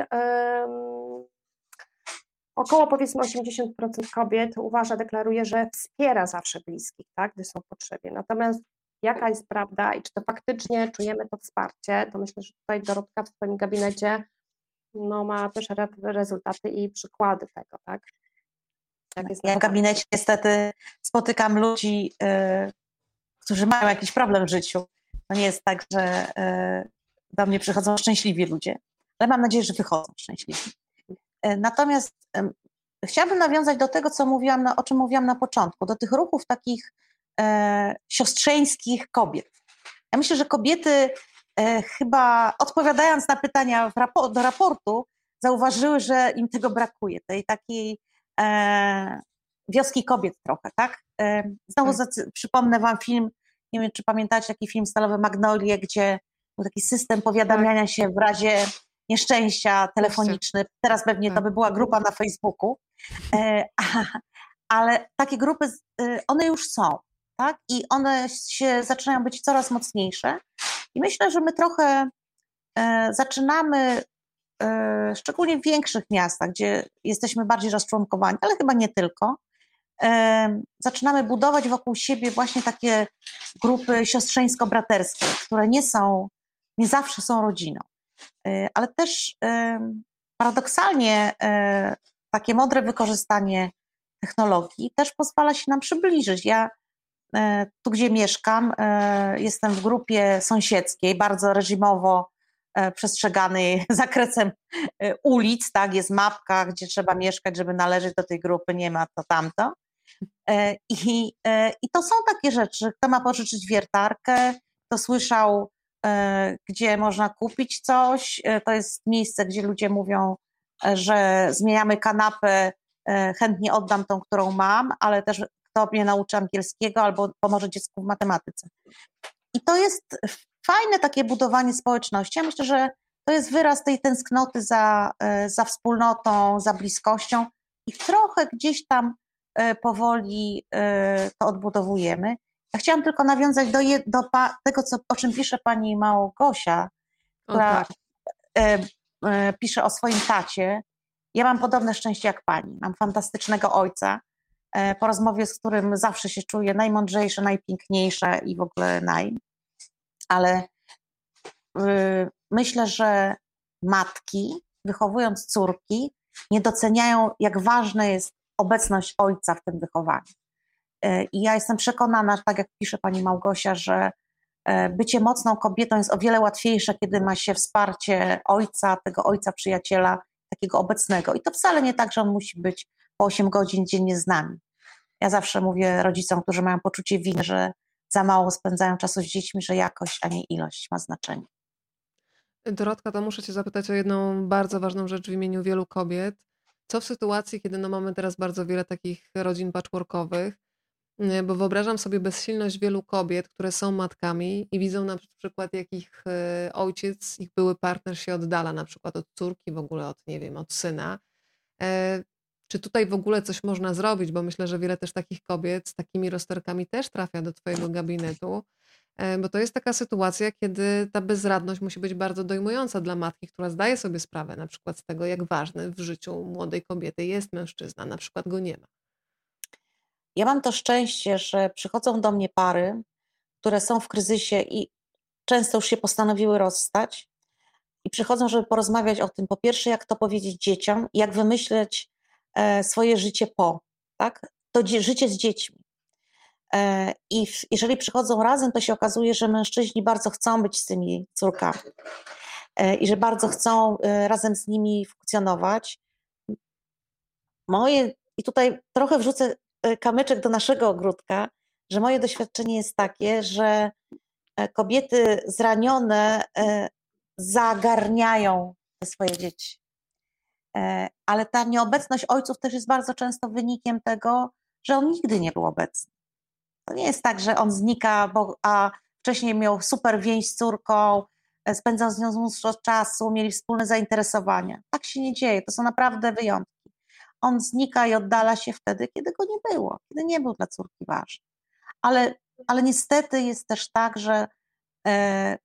około powiedzmy 80% kobiet uważa, deklaruje, że wspiera zawsze bliskich, tak, gdy są w potrzebie. Natomiast jaka jest prawda i czy to faktycznie czujemy to wsparcie, to myślę, że tutaj Dorotka w swoim gabinecie no, ma też re rezultaty i przykłady tego, tak? Jak jest ja w gabinecie niestety spotykam ludzi, yy, którzy mają jakiś problem w życiu. To nie jest tak, że yy, do mnie przychodzą szczęśliwi ludzie, ale mam nadzieję, że wychodzą szczęśliwi. Yy, natomiast chciałabym nawiązać do tego, co mówiłam, na, o czym mówiłam na początku, do tych ruchów takich e, siostrzeńskich kobiet. Ja myślę, że kobiety e, chyba odpowiadając na pytania do raportu, zauważyły, że im tego brakuje, tej takiej e, wioski kobiet trochę, tak? E, znowu tak. przypomnę wam film, nie wiem, czy pamiętacie taki film Stalowe Magnolie, gdzie był taki system powiadamiania tak. się w razie nieszczęścia telefoniczny. Teraz pewnie to tak. by była grupa na Facebooku, e, ale takie grupy, y, one już są tak? I one się zaczynają być coraz mocniejsze. I myślę, że my trochę e, zaczynamy, e, szczególnie w większych miastach, gdzie jesteśmy bardziej rozczłonkowani, ale chyba nie tylko, e, zaczynamy budować wokół siebie właśnie takie grupy siostrzeńsko-braterskie, które nie są, nie zawsze są rodziną. Ale też paradoksalnie takie mądre wykorzystanie technologii też pozwala się nam przybliżyć. Ja tu, gdzie mieszkam, e, jestem w grupie sąsiedzkiej, bardzo reżimowo e, przestrzeganej zakresem ulic, tak, jest mapka, gdzie trzeba mieszkać, żeby należeć do tej grupy, nie ma to tamto. I, i to są takie rzeczy, kto ma pożyczyć wiertarkę, kto słyszał gdzie można kupić coś. To jest miejsce, gdzie ludzie mówią, że zmieniamy kanapę, chętnie oddam tą, którą mam, ale też kto mnie nauczy angielskiego albo pomoże dziecku w matematyce. I to jest fajne takie budowanie społeczności. Ja myślę, że to jest wyraz tej tęsknoty za, e, za wspólnotą, za bliskością i trochę gdzieś tam e, powoli e, to odbudowujemy. Ja chciałam tylko nawiązać do, je, do tego, co, o czym pisze pani Małgosia, która tak. pisze o swoim tacie. Ja mam podobne szczęście jak pani. Mam fantastycznego ojca, po rozmowie z którym zawsze się czuję najmądrzejsza, najpiękniejsza i w ogóle naj. Ale y, myślę, że matki, wychowując córki, nie doceniają, jak ważna jest obecność ojca w tym wychowaniu. Y, I ja jestem przekonana, tak jak pisze pani Małgosia, że y, bycie mocną kobietą jest o wiele łatwiejsze, kiedy ma się wsparcie ojca, tego ojca przyjaciela, takiego obecnego. I to wcale nie tak, że on musi być po 8 godzin dziennie z nami. Ja zawsze mówię rodzicom, którzy mają poczucie winy, że za mało spędzają czasu z dziećmi, że jakość, a nie ilość ma znaczenie. Dorotka, to muszę Cię zapytać o jedną bardzo ważną rzecz w imieniu wielu kobiet. Co w sytuacji, kiedy no mamy teraz bardzo wiele takich rodzin patchworkowych, bo wyobrażam sobie bezsilność wielu kobiet, które są matkami i widzą na przykład, jak ich y, ojciec, ich były partner się oddala, na przykład od córki, w ogóle od, nie wiem, od syna. Czy tutaj w ogóle coś można zrobić? Bo myślę, że wiele też takich kobiet z takimi rozterkami też trafia do Twojego gabinetu, e, bo to jest taka sytuacja, kiedy ta bezradność musi być bardzo dojmująca dla matki, która zdaje sobie sprawę na przykład z tego, jak ważny w życiu młodej kobiety jest mężczyzna, na przykład go nie ma. Ja mam to szczęście, że przychodzą do mnie pary, które są w kryzysie i często już się postanowiły rozstać i przychodzą, żeby porozmawiać o tym, po pierwsze, jak to powiedzieć dzieciom, jak wymyśleć swoje życie po, tak? To życie z dziećmi. E, I jeżeli przychodzą razem, to się okazuje, że mężczyźni bardzo chcą być z tymi córkami e, i że bardzo chcą razem z nimi funkcjonować. Moje, i tutaj trochę wrzucę kamyczek do naszego ogródka, że moje doświadczenie jest takie, że kobiety zranione zagarniają swoje dzieci. E, ale ta nieobecność ojców też jest bardzo często wynikiem tego, że on nigdy nie był obecny. To nie jest tak, że on znika, bo, a wcześniej miał super więź z córką, e, spędzał z nią mnóstwo czasu, mieli wspólne zainteresowania. Tak się nie dzieje, to są naprawdę wyjątki. On znika i oddala się wtedy, kiedy go nie było, kiedy nie był dla córki ważny. Ale, ale niestety jest też tak, że e,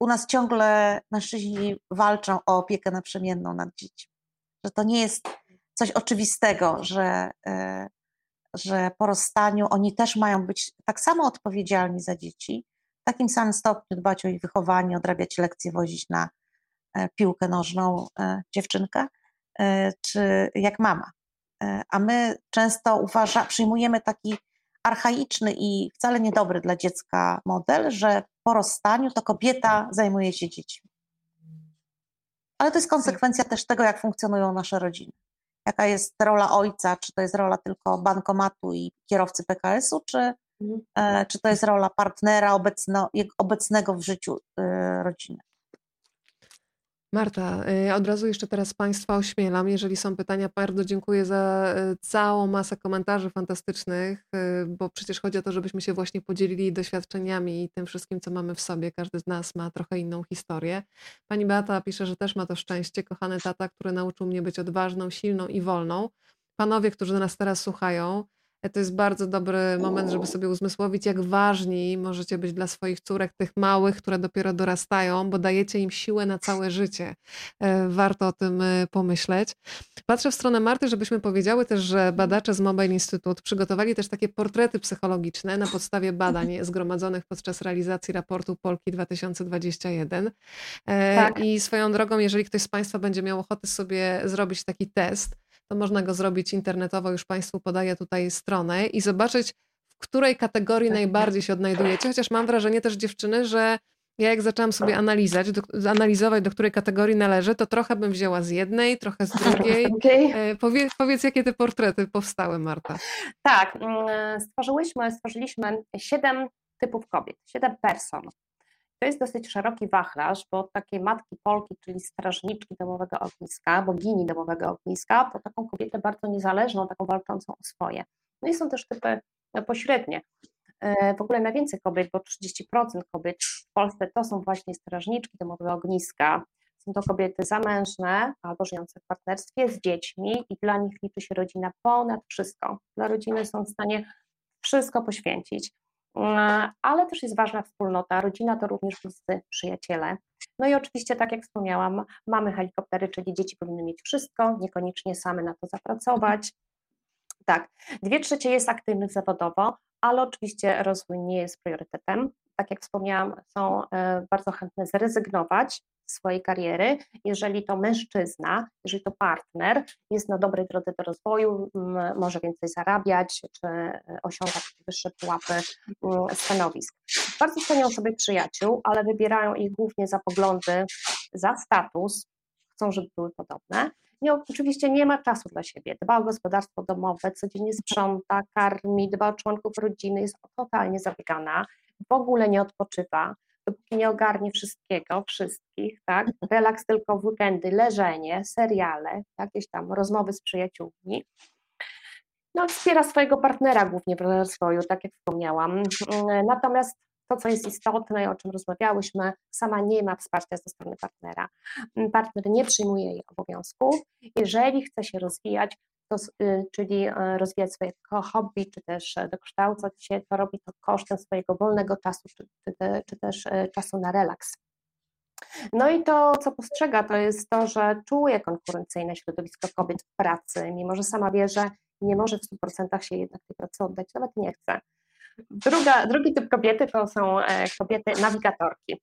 u nas ciągle mężczyźni walczą o opiekę naprzemienną nad dziećmi że to nie jest coś oczywistego, że, e, że po rozstaniu oni też mają być tak samo odpowiedzialni za dzieci, w takim samym stopniu dbać o ich wychowanie, odrabiać lekcje, wozić na e, piłkę nożną e, dziewczynkę, czy jak mama. A my często uważa, przyjmujemy taki archaiczny i wcale niedobry dla dziecka model, że po rozstaniu to kobieta zajmuje się dziećmi ale to jest konsekwencja też tego, jak funkcjonują nasze rodziny. Jaka jest rola ojca, czy to jest rola tylko bankomatu i kierowcy PKS-u, czy, mhm. e, czy to jest rola partnera obecno, obecnego w życiu e, rodziny. Marta, y, od razu jeszcze teraz Państwa ośmielam. Jeżeli są pytania, bardzo dziękuję za y, całą masę komentarzy fantastycznych, y, bo przecież chodzi o to, żebyśmy się właśnie podzielili doświadczeniami i tym wszystkim, co mamy w sobie. Każdy z nas ma trochę inną historię. Pani Beata pisze, że też ma to szczęście. Kochany tata, który nauczył mnie być odważną, silną i wolną. Panowie, którzy nas teraz słuchają, to jest bardzo dobry moment, żeby sobie uzmysłowić, jak ważni możecie być dla swoich córek, tych małych, które dopiero dorastają, bo dajecie im siłę na całe życie. E, warto o tym e, pomyśleć. Patrzę w stronę Marty, żebyśmy powiedziały też, że badacze z Mobile Institute przygotowali też takie portrety psychologiczne na podstawie badań zgromadzonych podczas realizacji raportu Polki 2021. E, tak. I swoją drogą, jeżeli ktoś z Państwa będzie miał ochotę sobie zrobić taki test, to można go zrobić internetowo, już Państwu podaję tutaj stronę i zobaczyć, w której kategorii tak, najbardziej się odnajdujecie, chociaż mam wrażenie też dziewczyny, że ja jak zaczęłam sobie analizować, do, analizować, do której kategorii należy, to trochę bym wzięła z jednej, trochę z drugiej. Okay. Powiedz, powiedz, jakie te portrety powstały, Marta? Tak, mm, stworzyłyśmy, stworzyliśmy siedem typów kobiet, siedem person. To jest dosyć szeroki wachlarz, bo takie matki Polki, czyli strażniczki domowego ogniska, bogini domowego ogniska, to taką kobietę bardzo niezależną, taką walczącą o swoje. No i są też typy pośrednie. E, w ogóle najwięcej kobiet, bo 30% kobiet w Polsce to są właśnie strażniczki domowego ogniska. Są to kobiety zamężne albo żyjące w partnerstwie z dziećmi i dla nich liczy się rodzina ponad wszystko. Dla rodziny są w stanie wszystko poświęcić. E, ale też jest ważna wspólnota. Rodzina to również bliscy przyjaciele. No i oczywiście, tak jak wspomniałam, mamy helikoptery, czyli dzieci powinny mieć wszystko, niekoniecznie same na to zapracować. Tak, dwie trzecie jest aktywnych zawodowo, ale oczywiście rozwój nie jest priorytetem. Tak jak wspomniałam, są e, bardzo chętne zrezygnować swojej kariery, jeżeli to mężczyzna, jeżeli to partner jest na dobrej drodze do rozwoju, może więcej zarabiać, czy e, osiągać wyższe pułapy stanowisk. Bardzo cenią sobie przyjaciół, ale wybierają ich głównie za poglądy, za status, chcą, żeby były podobne. Oczywiście nie ma czasu dla siebie. Dba o gospodarstwo domowe, codziennie sprząta, karmi, dba o członków rodziny, jest totalnie zabiegana, w ogóle nie odpoczywa dopóki nie ogarnie wszystkiego, wszystkich, tak? Relaks tylko w weekendy, leżenie, seriale, jakieś tam rozmowy z przyjaciółmi. No, wspiera swojego partnera głównie w rozwoju, tak jak wspomniałam. Natomiast to, co jest istotne, o czym rozmawiałyśmy, sama nie ma wsparcia ze strony partnera. Partner nie przyjmuje jej obowiązków. Jeżeli chce się rozwijać, czyli e, rozwijać swoje hobby, czy też e, dokształcać się, to robi to kosztem swojego wolnego czasu, czy, czy też e, czasu na relaks. No i to, co postrzega, to jest to, że czuje konkurencyjne środowisko kobiet w pracy, mimo że sama wie, że nie może w 100% się jednak tej pracy oddać, nawet nie chce. Druga, drugi typ kobiety to są kobiety nawigatorki,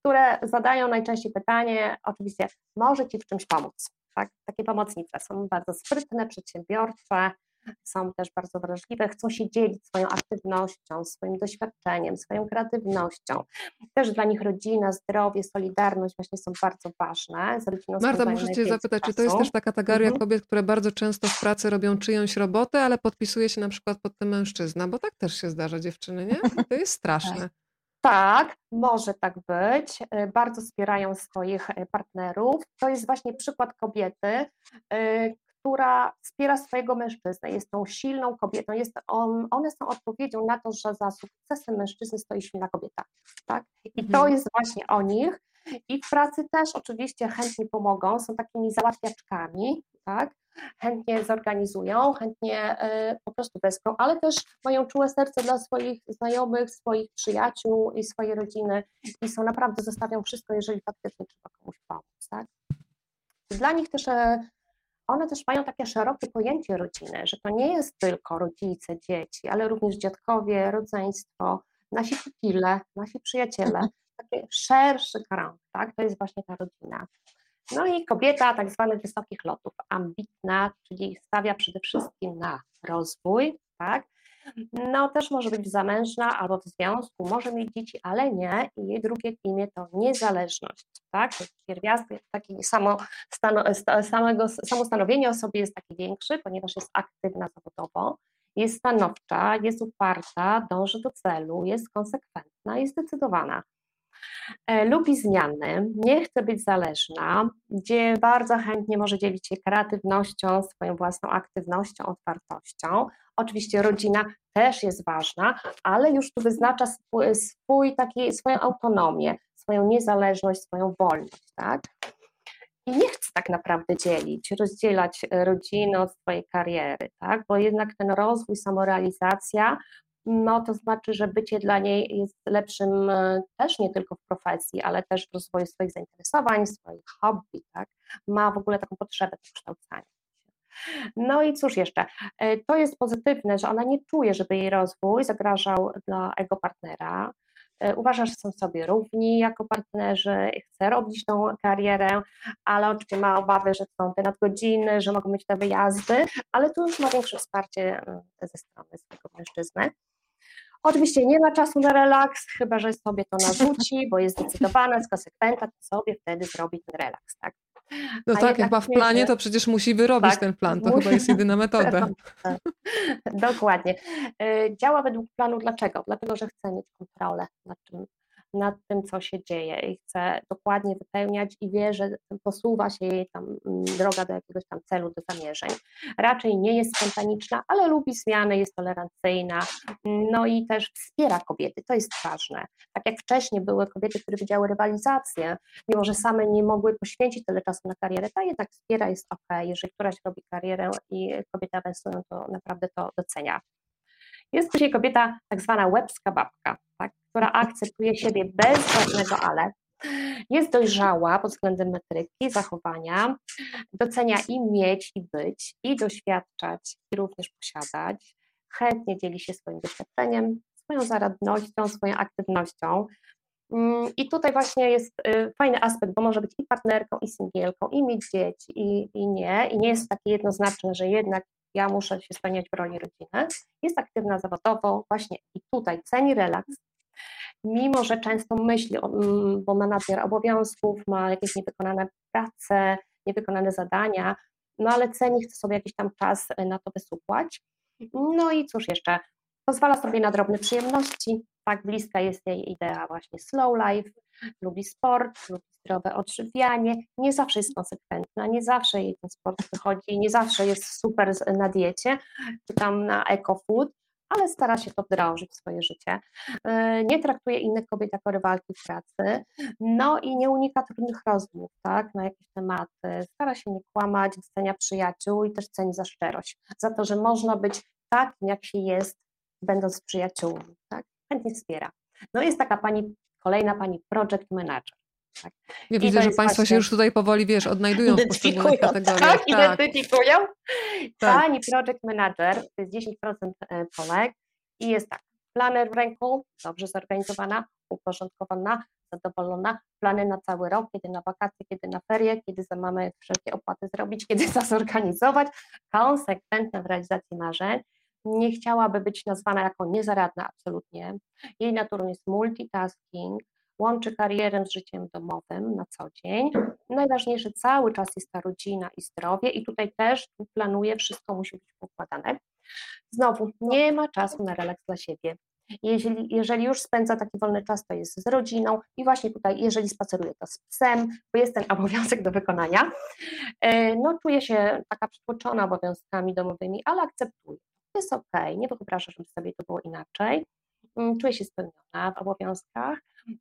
które zadają najczęściej pytanie, oczywiście, może Ci w czymś pomóc tak? Takie pomocnice są bardzo sprytne, przedsiębiorcze, są też bardzo wrażliwe, chcą się dzielić swoją aktywnością, swoim doświadczeniem, swoją kreatywnością. Też dla nich rodzina, zdrowie, solidarność właśnie są bardzo ważne. Marta, muszę Cię zapytać, czasu. czy to jest też ta kategoria mhm. kobiet, które bardzo często w pracy robią czyjąś robotę, ale podpisuje się na przykład pod tym mężczyzna, bo tak też się zdarza dziewczyny, nie? To jest straszne. Tak, może tak być. E, bardzo wspierają swoich e, partnerów. To jest właśnie przykład kobiety, e, która wspiera swojego mężczyznę. Jest tą silną kobietą. Jest on, one są odpowiedzią na to, że za sukcesem mężczyzny stoi silna kobieta. Tak? I to mhm. jest właśnie o nich. I w pracy też oczywiście chętnie pomogą, są takimi załatwiaczkami, tak? Chętnie zorganizują, chętnie y, po prostu wesprą, ale też mają czułe serce dla swoich znajomych, swoich przyjaciół i swojej rodziny i są naprawdę, zostawią wszystko, jeżeli faktycznie trzeba komuś pomóc. Tak? Dla nich też e, one też mają takie szerokie pojęcie rodziny, że to nie jest tylko rodzice, dzieci, ale również dziadkowie, rodzeństwo, nasi pupile, nasi przyjaciele, taki szerszy krąg, tak? To jest właśnie ta rodzina. No i kobieta tak zwanych wysokich lotów, ambitna, czyli stawia przede wszystkim na rozwój, tak? No też może być zamężna albo w związku, może mieć dzieci, ale nie i jej drugie imię to niezależność, tak? Pierwiastek, taki samo, stano, samego, samo stanowienie o sobie jest taki większy, ponieważ jest aktywna zawodowo, jest stanowcza, jest uparta, dąży do celu, jest konsekwentna i zdecydowana. E, lubi zmiany, nie chce być zależna, gdzie bardzo chętnie może dzielić się kreatywnością, swoją własną aktywnością, otwartością. Oczywiście rodzina też jest ważna, ale już tu wyznacza swój, swój taki, swoją autonomię, swoją niezależność, swoją wolność, tak? I nie chce tak naprawdę dzielić, rozdzielać rodziny od swojej kariery, tak? Bo jednak ten rozwój, samorealizacja no to znaczy, że bycie dla niej jest lepszym e, też nie tylko w profesji, ale też w rozwoju swoich zainteresowań, swoich hobby, tak? Ma w ogóle taką potrzebę kształcania. No i cóż jeszcze, e, to jest pozytywne, że ona nie czuje, żeby jej rozwój zagrażał dla ego partnera. E, uważa, że są sobie równi jako partnerzy, chce robić tą karierę, ale oczywiście ma obawy, że są te nadgodziny, że mogą być te wyjazdy, ale tu już ma większe wsparcie ze strony swojego mężczyzny. Oczywiście nie ma czasu na relaks, chyba że sobie to narzuci, bo jest zdecydowana, jest konsekwentna, to sobie wtedy zrobi ten relaks, tak? No A tak, jak ma w planie, to przecież musi wyrobić tak, ten plan, to musi... chyba jest jedyna metoda. Dokładnie. Y, działa według planu dlaczego? Dlatego, że chce mieć kontrolę nad czym nad tym, co się dzieje i chce dokładnie wypełniać i wie, że posuwa się jej tam mm, droga do jakiegoś tam celu, do zamierzeń. Raczej nie jest spontaniczna, ale lubi zmiany, jest tolerancyjna, no i też wspiera kobiety, to jest ważne. Tak jak wcześniej były kobiety, które widziały rywalizację, mimo że same nie mogły poświęcić tyle czasu na karierę, ta jednak wspiera, jest ok, jeżeli któraś robi karierę i kobiety awansują, to naprawdę to docenia. Jest dzisiaj kobieta tak zwana łebska babka, tak, która akceptuje siebie bez żadnego ale, jest dojrzała pod względem metryki, zachowania, docenia i mieć, i być, i doświadczać, i również posiadać, chętnie dzieli się swoim doświadczeniem, swoją zaradnością, swoją aktywnością. Mm, I tutaj właśnie jest y, fajny aspekt, bo może być i partnerką, i singielką, i mieć dzieci, i, i nie. I nie jest takie jednoznaczne, że jednak ja muszę się spełniać w roli rodziny. Jest aktywna zawodowo, właśnie i tutaj ceni relaks, mimo że często myśli, mm, bo ma nadmiar obowiązków, ma jakieś niewykonane prace, niewykonane zadania, no ale ceni, chce sobie jakiś tam czas y, na to wysupłać. No i cóż jeszcze, pozwala sobie na drobne przyjemności, tak bliska jest jej idea właśnie slow life, lubi sport, lubi zdrowe odżywianie, nie zawsze jest konsekwentna, nie zawsze jej ten sport wychodzi, nie zawsze jest super na diecie, czy tam na eco food, ale stara się to wdrożyć w swoje życie. E, nie traktuje innych kobiet jako rywalki w pracy, no i nie unika trudnych rozmów, tak, na jakieś tematy. Stara się nie kłamać, docenia przyjaciół i też ceni za szczerość, za to, że można być takim, jak się jest, będąc przyjaciółmi, tak, chętnie wspiera. No jest taka pani, kolejna pani project manager. Tak. Ja widzę, że Państwo się już tutaj powoli, wiesz, odnajdują w poszczególnych kategoriach. Tak, tak, identyfikują. Tak. Pani project manager to jest 10% e, Polek i jest tak, planer w ręku, dobrze zorganizowana, uporządkowana, zadowolona, plany na cały rok, kiedy na wakacje, kiedy na ferie, kiedy za mamy wszelkie opłaty zrobić, kiedy to zorganizować, konsekwentna w realizacji marzeń, nie chciałaby być nazwana jako niezaradna absolutnie. Jej naturą jest multitasking, łączy karierę z życiem domowym na co dzień. Najważniejsze cały czas jest ta rodzina i zdrowie i tutaj też planuje, wszystko musi być układane. Znowu, nie ma czasu na relaks dla siebie. Jeżeli, jeżeli już spędza taki wolny czas, to jest z rodziną i właśnie tutaj, jeżeli spaceruje, to z psem, bo jest ten obowiązek do wykonania. E, no, czuje się taka przytłoczona obowiązkami domowymi, ale akceptuje. To jest ok, nie wyobraża, żeby sobie to było inaczej. Mm, czuję się spełniona w obowiązkach.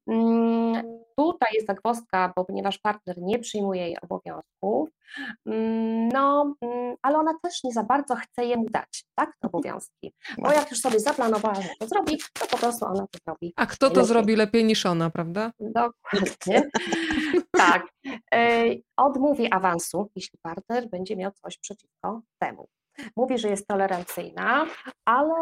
Mm, tutaj jest zagwozdka, bo ponieważ partner nie przyjmuje jej obowiązków, mm, no, ale ona też nie za bardzo chce jemu dać, tak, te obowiązki. Bo jak już sobie zaplanowała, że to zrobi, to po prostu ona to zrobi. A kto to lepiej. zrobi lepiej niż ona, prawda? Dokładnie. tak. E, odmówi awansu, jeśli partner będzie miał coś przeciwko temu. Mówi, że jest tolerancyjna, ale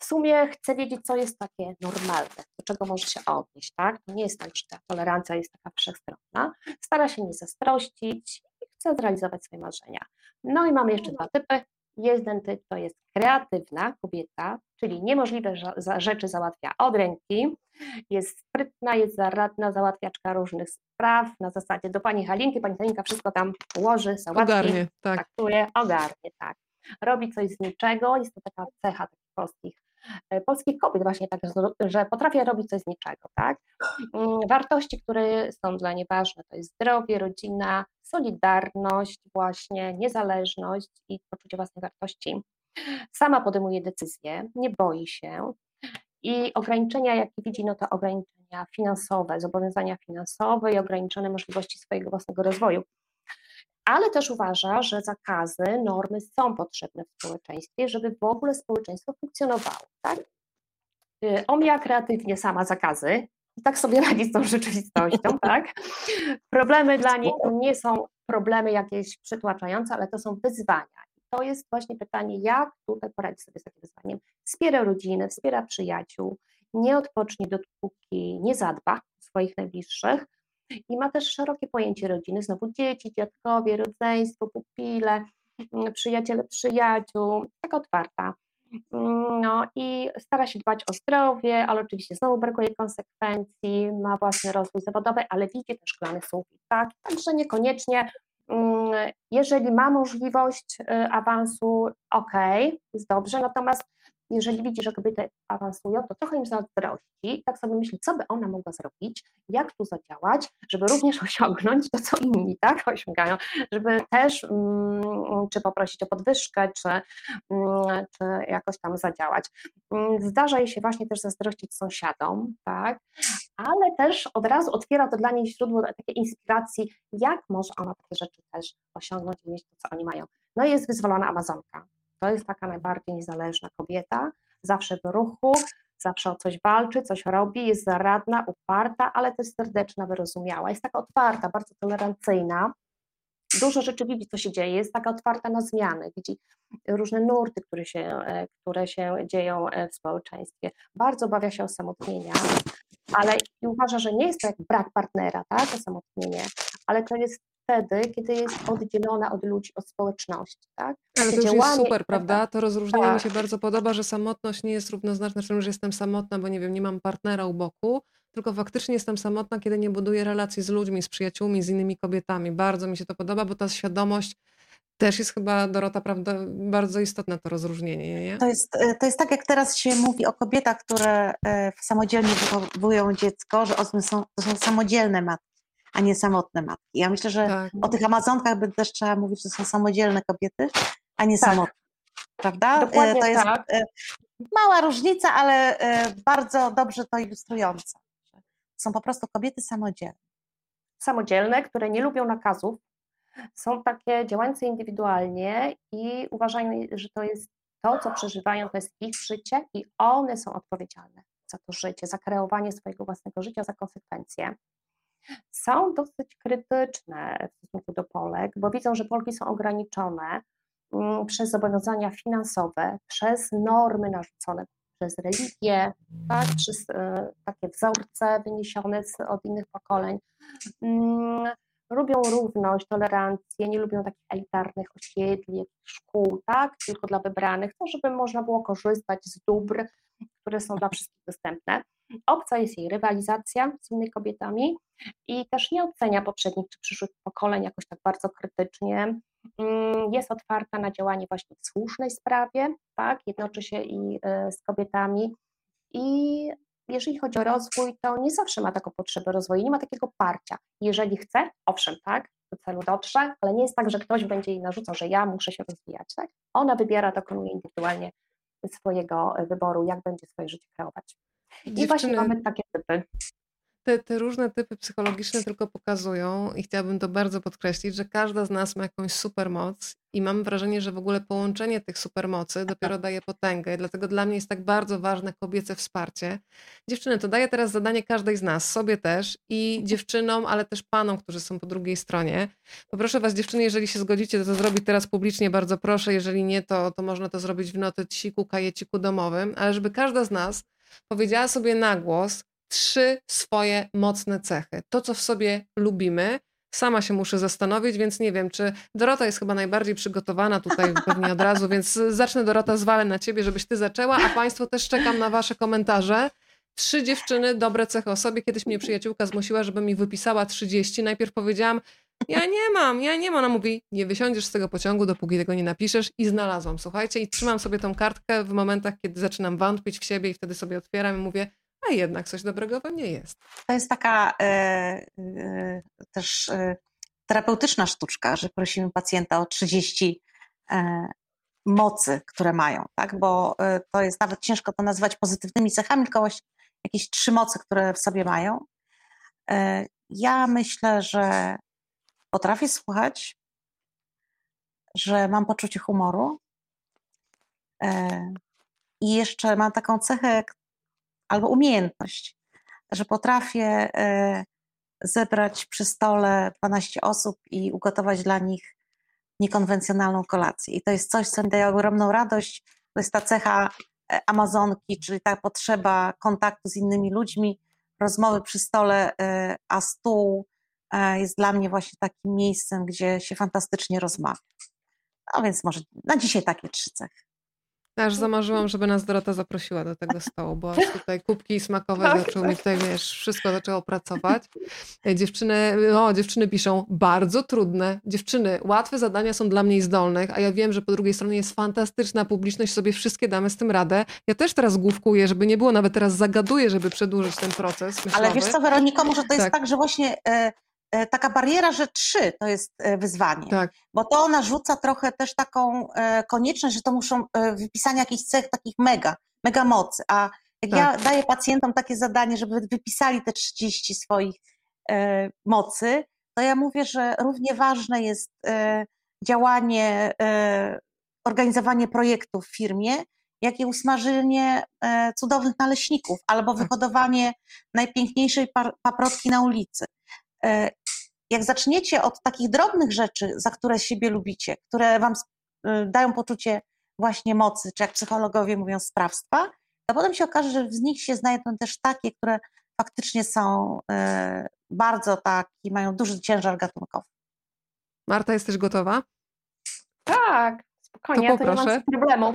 w sumie chcę wiedzieć, co jest takie normalne, do czego może się odnieść, tak? To nie jest tak, że ta tolerancja jest taka wszechstronna. Stara się nie zazdrościć i chce zrealizować swoje marzenia. No i mamy jeszcze dwa typy. Jeden typ to jest kreatywna kobieta, czyli niemożliwe rzeczy załatwia od ręki, jest sprytna, jest zaradna, załatwiaczka różnych spraw, na zasadzie do pani Halinki, pani Halinka wszystko tam ułoży, załatwi, ogarnie, tak. traktuje, ogarnie, tak. Robi coś z niczego, jest to taka cecha takich polskich polskich kobiet właśnie tak, że potrafię robić coś z niczego, tak? Mm, wartości, które są dla niej ważne, to jest zdrowie, rodzina, solidarność, właśnie niezależność i poczucie własnej wartości. Sama podejmuje decyzje, nie boi się i ograniczenia, jakie widzi, no to ograniczenia finansowe, zobowiązania finansowe i ograniczone możliwości swojego własnego rozwoju ale też uważa, że zakazy, normy są potrzebne w społeczeństwie, żeby w ogóle społeczeństwo funkcjonowało. Tak? Y, omija kreatywnie sama zakazy tak sobie radzi z tą rzeczywistością. tak? Problemy dla niej to nie są problemy jakieś przytłaczające, ale to są wyzwania. I to jest właśnie pytanie, jak tutaj poradzić sobie z takim wyzwaniem. Wspiera rodzinę, wspiera przyjaciół, nie odpocznie dopóki nie zadba o swoich najbliższych, i ma też szerokie pojęcie rodziny, znowu dzieci, dziadkowie, rodzeństwo, pupile, mm, przyjaciele przyjaciół, taka otwarta. Mm, no i stara się dbać o zdrowie, ale oczywiście znowu brakuje konsekwencji, ma własny rozwój zawodowy, ale widzi też szklany sufit, tak? Także niekoniecznie, mm, jeżeli ma możliwość y, awansu, ok, jest dobrze, natomiast jeżeli widzi, że kobiety awansują, to trochę im zazdrości, tak sobie myśli, co by ona mogła zrobić, jak tu zadziałać, żeby również osiągnąć to, co inni tak osiągają, żeby też mm, czy poprosić o podwyżkę, czy, mm, czy jakoś tam zadziałać. Mm, zdarza jej się właśnie też zazdrościć sąsiadom, tak, ale też od razu otwiera to dla niej źródło takiej inspiracji, jak może ona takie rzeczy też osiągnąć i mieć to, co oni mają. No i jest wyzwolona Amazonka. To jest taka najbardziej niezależna kobieta, zawsze w ruchu, zawsze o coś walczy, coś robi, jest zaradna, uparta, ale też serdeczna, wyrozumiała. Jest taka otwarta, bardzo tolerancyjna. Dużo rzeczy widzi, co się dzieje, jest taka otwarta na zmiany, widzi różne nurty, które się, e, które się dzieją e, w społeczeństwie. Bardzo obawia się osamotnienia, ale uważa, że nie jest to jak brak partnera, tak, osamotnienie, ale to jest wtedy, kiedy jest oddzielona od ludzi, od społeczności. Tak? Ale to już jest super, prawda? To rozróżnienie tak. mi się bardzo podoba, że samotność nie jest równoznaczna z tym, że jestem samotna, bo nie wiem, nie mam partnera u boku, tylko faktycznie jestem samotna, kiedy nie buduję relacji z ludźmi, z przyjaciółmi, z innymi kobietami. Bardzo mi się to podoba, bo ta świadomość też jest chyba, Dorota, prawda, bardzo istotne to rozróżnienie, nie? To jest, e, to jest tak, jak teraz się mówi o kobietach, które e, samodzielnie wychowują dziecko, że są, to są samodzielne matki a nie samotne matki. Ja myślę, że tak. o tych Amazonkach by też trzeba mówić, że są samodzielne kobiety, a nie tak. samotne. Prawda? E, Dokładnie to jest tak. E, mała różnica, ale e, bardzo dobrze to ilustrująca. Są po prostu kobiety samodzielne. Samodzielne, które nie lubią nakazów, są takie działające indywidualnie i uważają, że to jest to, co przeżywają, to jest ich życie i one są odpowiedzialne za to życie, za kreowanie swojego własnego życia, za konsekwencje są dosyć krytyczne w stosunku do Polek, bo widzą, że Polki są ograniczone mm, przez zobowiązania finansowe, przez normy narzucone przez religię, tak, przez e, takie wzorce wyniesione z, od innych pokoleń. Mm, lubią równość, tolerancję, nie lubią takich elitarnych osiedli, szkół, tak, tylko dla wybranych, to żeby można było korzystać z dóbr, które są dla wszystkich dostępne. Obca jest jej rywalizacja z innymi kobietami i też nie ocenia poprzednich czy przyszłych pokoleń jakoś tak bardzo krytycznie. Mm, jest otwarta na działanie właśnie w słusznej sprawie, tak, jednoczy się i e, z kobietami i jeżeli chodzi o rozwój, to nie zawsze ma taką potrzebę rozwoju, nie ma takiego parcia. Jeżeli chce, owszem, tak, do celu dotrze, ale nie jest tak, że ktoś będzie jej narzucał, że ja muszę się rozwijać, tak? Ona wybiera, dokonuje indywidualnie swojego wyboru, jak będzie swoje życie kreować. I właśnie mamy takie typy. Te, te różne typy psychologiczne tylko pokazują, i chciałabym to bardzo podkreślić, że każda z nas ma jakąś supermoc i mam wrażenie, że w ogóle połączenie tych supermocy dopiero daje potęgę. Dlatego dla mnie jest tak bardzo ważne kobiece wsparcie. Dziewczyny, to daję teraz zadanie każdej z nas, sobie też i dziewczynom, ale też panom, którzy są po drugiej stronie. Poproszę was, dziewczyny, jeżeli się zgodzicie, to zrobić teraz publicznie, bardzo proszę. Jeżeli nie, to, to można to zrobić w notyciku, kajeciku domowym, ale żeby każda z nas powiedziała sobie na głos trzy swoje mocne cechy. To, co w sobie lubimy. Sama się muszę zastanowić, więc nie wiem, czy Dorota jest chyba najbardziej przygotowana tutaj pewnie od razu, więc zacznę Dorota, zwalę na ciebie, żebyś ty zaczęła, a państwo też czekam na wasze komentarze. Trzy dziewczyny, dobre cechy o sobie. Kiedyś mnie przyjaciółka zmusiła, żeby mi wypisała 30. Najpierw powiedziałam, ja nie mam, ja nie mam. Ona mówi, nie wysiądziesz z tego pociągu, dopóki tego nie napiszesz. I znalazłam, słuchajcie, i trzymam sobie tą kartkę w momentach, kiedy zaczynam wątpić w siebie i wtedy sobie otwieram i mówię, a jednak coś dobrego we mnie jest. To jest taka e, e, też e, terapeutyczna sztuczka, że prosimy pacjenta o 30 e, mocy, które mają, tak? bo e, to jest nawet ciężko to nazwać pozytywnymi cechami, tylko jakieś trzy mocy, które w sobie mają. E, ja myślę, że potrafię słuchać, że mam poczucie humoru i jeszcze mam taką cechę, albo umiejętność, że potrafię e, zebrać przy stole 12 osób i ugotować dla nich niekonwencjonalną kolację. I to jest coś, co mi daje ogromną radość. To jest ta cecha e, Amazonki, czyli ta potrzeba kontaktu z innymi ludźmi, rozmowy przy stole, e, a stół jest dla mnie właśnie takim miejscem, gdzie się fantastycznie rozmawia. No więc może na dzisiaj takie trzy cechy. Aż zamarzyłam, żeby nas Dorota zaprosiła do tego stołu, bo aż tutaj kubki smakowe Tak, zaczęły mi tak. tutaj, wiesz, wszystko zaczęło pracować. E, Dziewczyny, o, dziewczyny piszą, bardzo trudne. Dziewczyny, łatwe zadania są dla mnie zdolnych, a ja wiem, że po drugiej stronie jest fantastyczna publiczność, sobie wszystkie damy z tym radę. Ja też teraz główkuję, żeby nie było, nawet teraz zagaduję, żeby przedłużyć ten proces myślowy. Ale wiesz co, Weroniko, może to jest Tak. tak, że właśnie e, taka bariera, że trzy to jest e, wyzwanie. Tak, Bo to narzuca trochę też taką e, konieczność, że to muszą e, wypisania jakichś cech takich mega, mega mocy. A jak ja Tak. daję pacjentom takie zadanie, żeby wypisali te 30 swoich e, mocy, to ja mówię, że równie ważne jest e, działanie, e, organizowanie projektów w firmie, jak i usmażenie e, cudownych naleśników albo Tak. wyhodowanie najpiękniejszej paprotki na ulicy. Jak zaczniecie od takich drobnych rzeczy, za które siebie lubicie, które wam y, dają poczucie właśnie mocy, czy jak psychologowie mówią sprawstwa, to potem się okaże, że z nich się znajdą też takie, które faktycznie są e, bardzo taki, mają duży ciężar gatunkowy. Marta, jesteś gotowa? Tak, spokojnie, To ja to nie mam poproszę. problemu.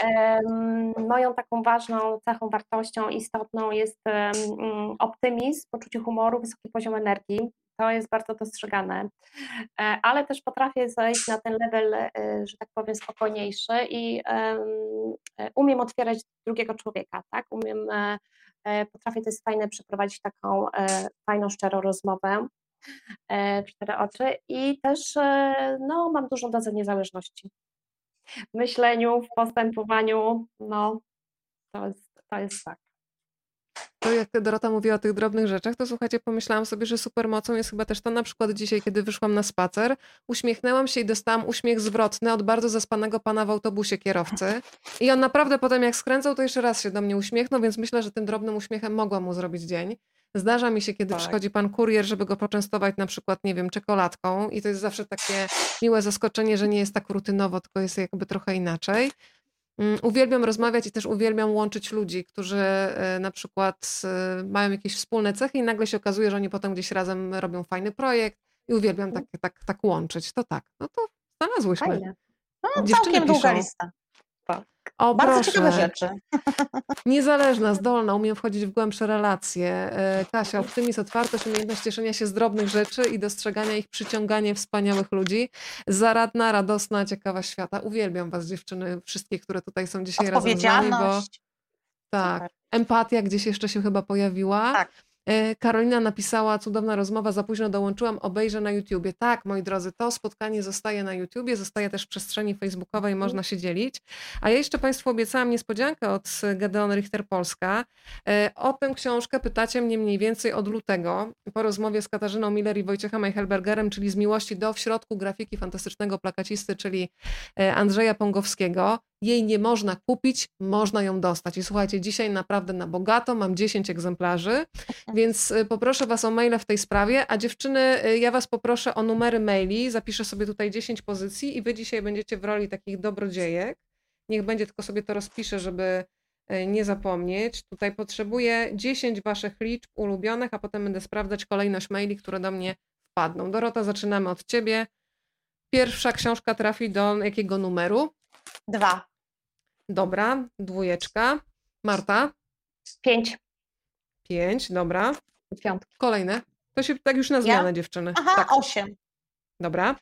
Em, Moją taką ważną cechą, wartością istotną jest mm, optymizm, poczucie humoru, wysoki poziom energii. To jest bardzo dostrzegane, E, ale też potrafię zejść na ten level, e, że tak powiem, spokojniejszy i e, umiem otwierać drugiego człowieka, tak? Umiem, potrafię, to jest fajne, przeprowadzić taką fajną, szczerą rozmowę w cztery oczy i też no, mam dużą dozę niezależności. W myśleniu, w postępowaniu, no to jest, to jest tak. To jak Dorota mówiła o tych drobnych rzeczach, to słuchajcie, pomyślałam sobie, że supermocą jest chyba też to na przykład dzisiaj, kiedy wyszłam na spacer, uśmiechnęłam się i dostałam uśmiech zwrotny od bardzo zaspanego pana w autobusie kierowcy. I on naprawdę potem jak skręcał, to jeszcze raz się do mnie uśmiechnął, więc myślę, że tym drobnym uśmiechem mogłam mu zrobić dzień. Zdarza mi się, kiedy Tak. przychodzi pan kurier, żeby go poczęstować na przykład, nie wiem, czekoladką i to jest zawsze takie miłe zaskoczenie, że nie jest tak rutynowo, tylko jest jakby trochę inaczej. Mm, Uwielbiam rozmawiać i też uwielbiam łączyć ludzi, którzy e, na przykład e, mają jakieś wspólne cechy i nagle się okazuje, że oni potem gdzieś razem robią fajny projekt i uwielbiam tak, tak, tak łączyć. To tak, no to znalazłyśmy. Fajne. No, Dziewczyny całkiem długa lista. O, Bardzo proszę. ciekawe rzeczy. Niezależna, zdolna, umiem wchodzić w głębsze relacje. E, Kasia, optymizm, otwartość, umiejętność cieszenia się z drobnych rzeczy i dostrzegania ich, przyciąganie wspaniałych ludzi. Zaradna, radosna, ciekawa świata. Uwielbiam was dziewczyny, wszystkie, które tutaj są dzisiaj razem z nami, bo tak, Super. empatia gdzieś jeszcze się chyba pojawiła. Tak. E, Karolina napisała, cudowna rozmowa, za późno dołączyłam, obejrzę na YouTubie. Tak, moi drodzy, to spotkanie zostaje na YouTubie, zostaje też w przestrzeni facebookowej, można się dzielić. A ja jeszcze Państwu obiecałam niespodziankę od Gedeon Richter Polska. E, O tę książkę pytacie mnie mniej więcej od lutego, po rozmowie z Katarzyną Miller i Wojciechem Eichelbergerem, czyli z miłości do w środku grafiki fantastycznego plakacisty, czyli e, Andrzeja Pongowskiego. Jej nie można kupić, można ją dostać. I słuchajcie, dzisiaj naprawdę na bogato, mam 10 egzemplarzy, więc y, poproszę Was o maile w tej sprawie, a dziewczyny, y, ja Was poproszę o numery maili, zapiszę sobie tutaj 10 pozycji i Wy dzisiaj będziecie w roli takich dobrodziejek. Niech będzie, tylko sobie to rozpiszę, żeby y, nie zapomnieć. Tutaj potrzebuję 10 Waszych liczb ulubionych, a potem będę sprawdzać kolejność maili, które do mnie wpadną. Dorota, zaczynamy od Ciebie. Pierwsza książka trafi do jakiego numeru? Dwa. Dobra, dwójeczka. Marta, Pięć, pięć, dobra. piątki. Kolejne. To się tak już na Ja? zmianę, dziewczyny. Aha, tak, osiem. dobra.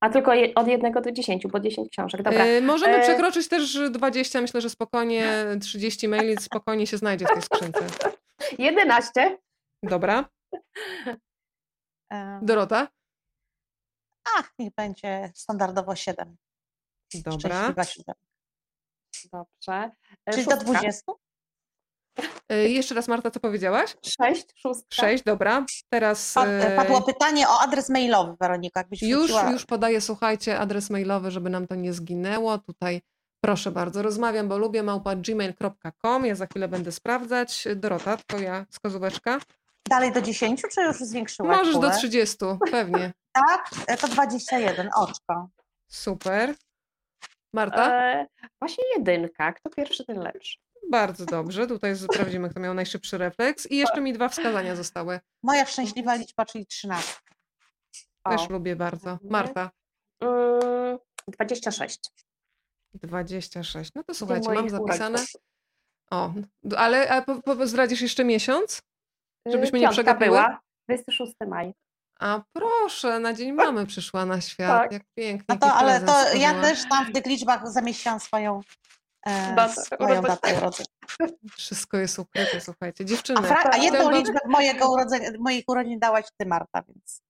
A tylko je, od jednego do dziesięciu, bo dziesięć książek. Dobra. E, możemy E, przekroczyć też 20, myślę, że spokojnie 30 maili spokojnie się znajdzie w tej skrzynce. Jedenaście. Dobra. E, Dorota? Ach, niech będzie standardowo siedem. Dobra. Szczęśliwa siódemka. Dobrze. E, Czyli do szóstka. dwudziestu? E, jeszcze raz, Marta, co powiedziałaś? Sześć, szóstka. Sześć, dobra. Teraz Pad- e, Padło pytanie o adres mailowy, Weronika, jakbyś już, wróciła. już podaję, słuchajcie, adres mailowy, żeby nam to nie zginęło. Tutaj proszę bardzo, rozmawiam, bo lubię małpa gmail.com. Ja za chwilę będę sprawdzać. Dorota, twoja wskazóweczka. Dalej do dziesięciu, czy już zwiększyłaś Możesz do pulę? 30, pewnie. Tak, to 21, oczko. Super. Marta? E, właśnie jedynka. Kto pierwszy, ten lepszy. Bardzo dobrze. Tutaj sprawdzimy, kto miał najszybszy refleks. I jeszcze mi dwa wskazania zostały. Moja szczęśliwa liczba, czyli 13. Też O. lubię bardzo. Mhm. Marta. Mm, 26. 26. No to słuchajcie, mam zapisane. O, ale a po, po, zdradzisz jeszcze miesiąc? Żebyśmy nie przegapiły? była, 26 maj. A proszę, na dzień mamy przyszła na świat. Tak. Jak pięknie. To, ale to ja też tam w tych liczbach zamieściłam swoją, e, swoją datę urodzenia. Wszystko jest ukryte, słuchajcie. Dziewczyny. A, a jedną liczbę mojego urodzenia, moich urodzin dałaś ty, Marta, więc.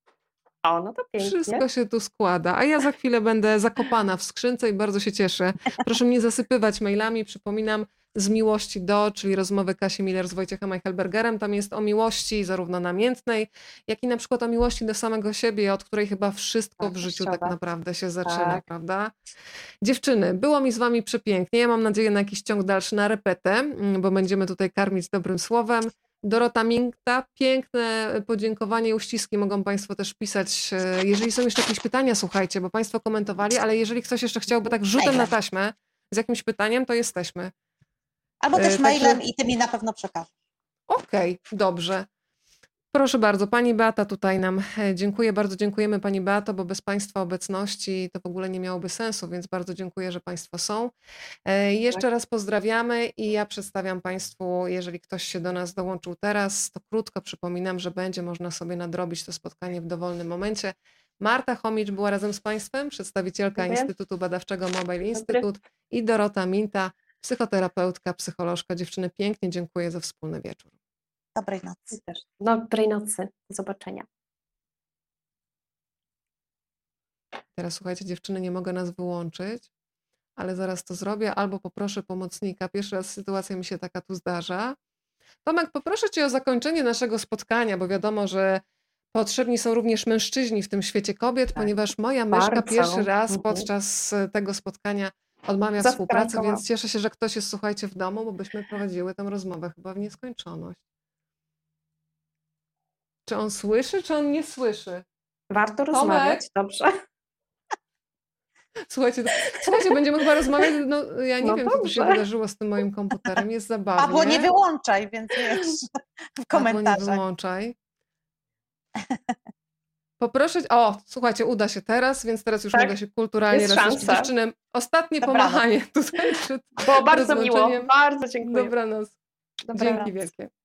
O, no to pięknie. Wszystko się tu składa, a ja za chwilę będę zakopana w skrzynce i bardzo się cieszę. Proszę mnie zasypywać mailami, przypominam, z miłości do, czyli rozmowy Kasi Miller z Wojciechem Eichelbergerem. Tam jest o miłości zarówno namiętnej, jak i na przykład o miłości do samego siebie, od której chyba wszystko tak, w życiu tak naprawdę się zaczyna, tak. prawda? Dziewczyny, było mi z wami przepięknie. Ja mam nadzieję na jakiś ciąg dalszy na repetę, mm, bo będziemy tutaj karmić dobrym słowem. Dorota Minkta, piękne podziękowanie i uściski mogą Państwo też pisać. E, jeżeli są jeszcze jakieś pytania, słuchajcie, bo Państwo komentowali, ale jeżeli ktoś jeszcze chciałby tak rzutem na taśmę z jakimś pytaniem, to jesteśmy. Albo też e, mailem Także... i ty mi na pewno przekażesz. Okej, okay, dobrze. Proszę bardzo, Pani Beata tutaj nam e, dziękuję, bardzo dziękujemy Pani Beato, bo bez Państwa obecności to w ogóle nie miałoby sensu, więc bardzo dziękuję, że Państwo są. E, jeszcze tak. raz pozdrawiamy i ja przedstawiam Państwu, jeżeli ktoś się do nas dołączył teraz, to krótko przypominam, że będzie można sobie nadrobić to spotkanie w dowolnym momencie. Marta Chomicz była razem z Państwem, przedstawicielka. Instytutu Badawczego Mobile Instytut i Dorota Minta, psychoterapeutka, psycholożka. Dziewczyny, pięknie dziękuję za wspólny wieczór. Dobrej nocy. Też. Dobrej nocy. Do zobaczenia. Teraz słuchajcie, dziewczyny, nie mogę nas wyłączyć, ale zaraz to zrobię, albo poproszę pomocnika. Pierwszy raz sytuacja mi się taka tu zdarza. Tomek, poproszę Cię o zakończenie naszego spotkania, bo wiadomo, że potrzebni są również mężczyźni w tym świecie kobiet, tak. ponieważ moja myszka pierwszy raz mhm. podczas tego spotkania odmawia współpracy, więc cieszę się, że ktoś jest, słuchajcie, w domu, bo byśmy prowadziły tę rozmowę chyba w nieskończoność. Czy on słyszy, czy on nie słyszy? Warto Tomek? rozmawiać, dobrze. Słuchajcie, słuchajcie, będziemy chyba rozmawiać, no ja nie no wiem, dobrze. co tu się wydarzyło z tym moim komputerem, jest zabawnie. Albo nie wyłączaj, więc wiesz, w komentarzach. Albo nie wyłączaj. Poproszę, o, słuchajcie, uda się teraz, więc teraz już tak? mogę się kulturalnie rozpocząć. Dziewczyny, ostatnie Dobranoc. pomachanie tutaj Było bardzo miło, bardzo dziękuję. Dobranoc. Dobranoc. Dzięki wielkie.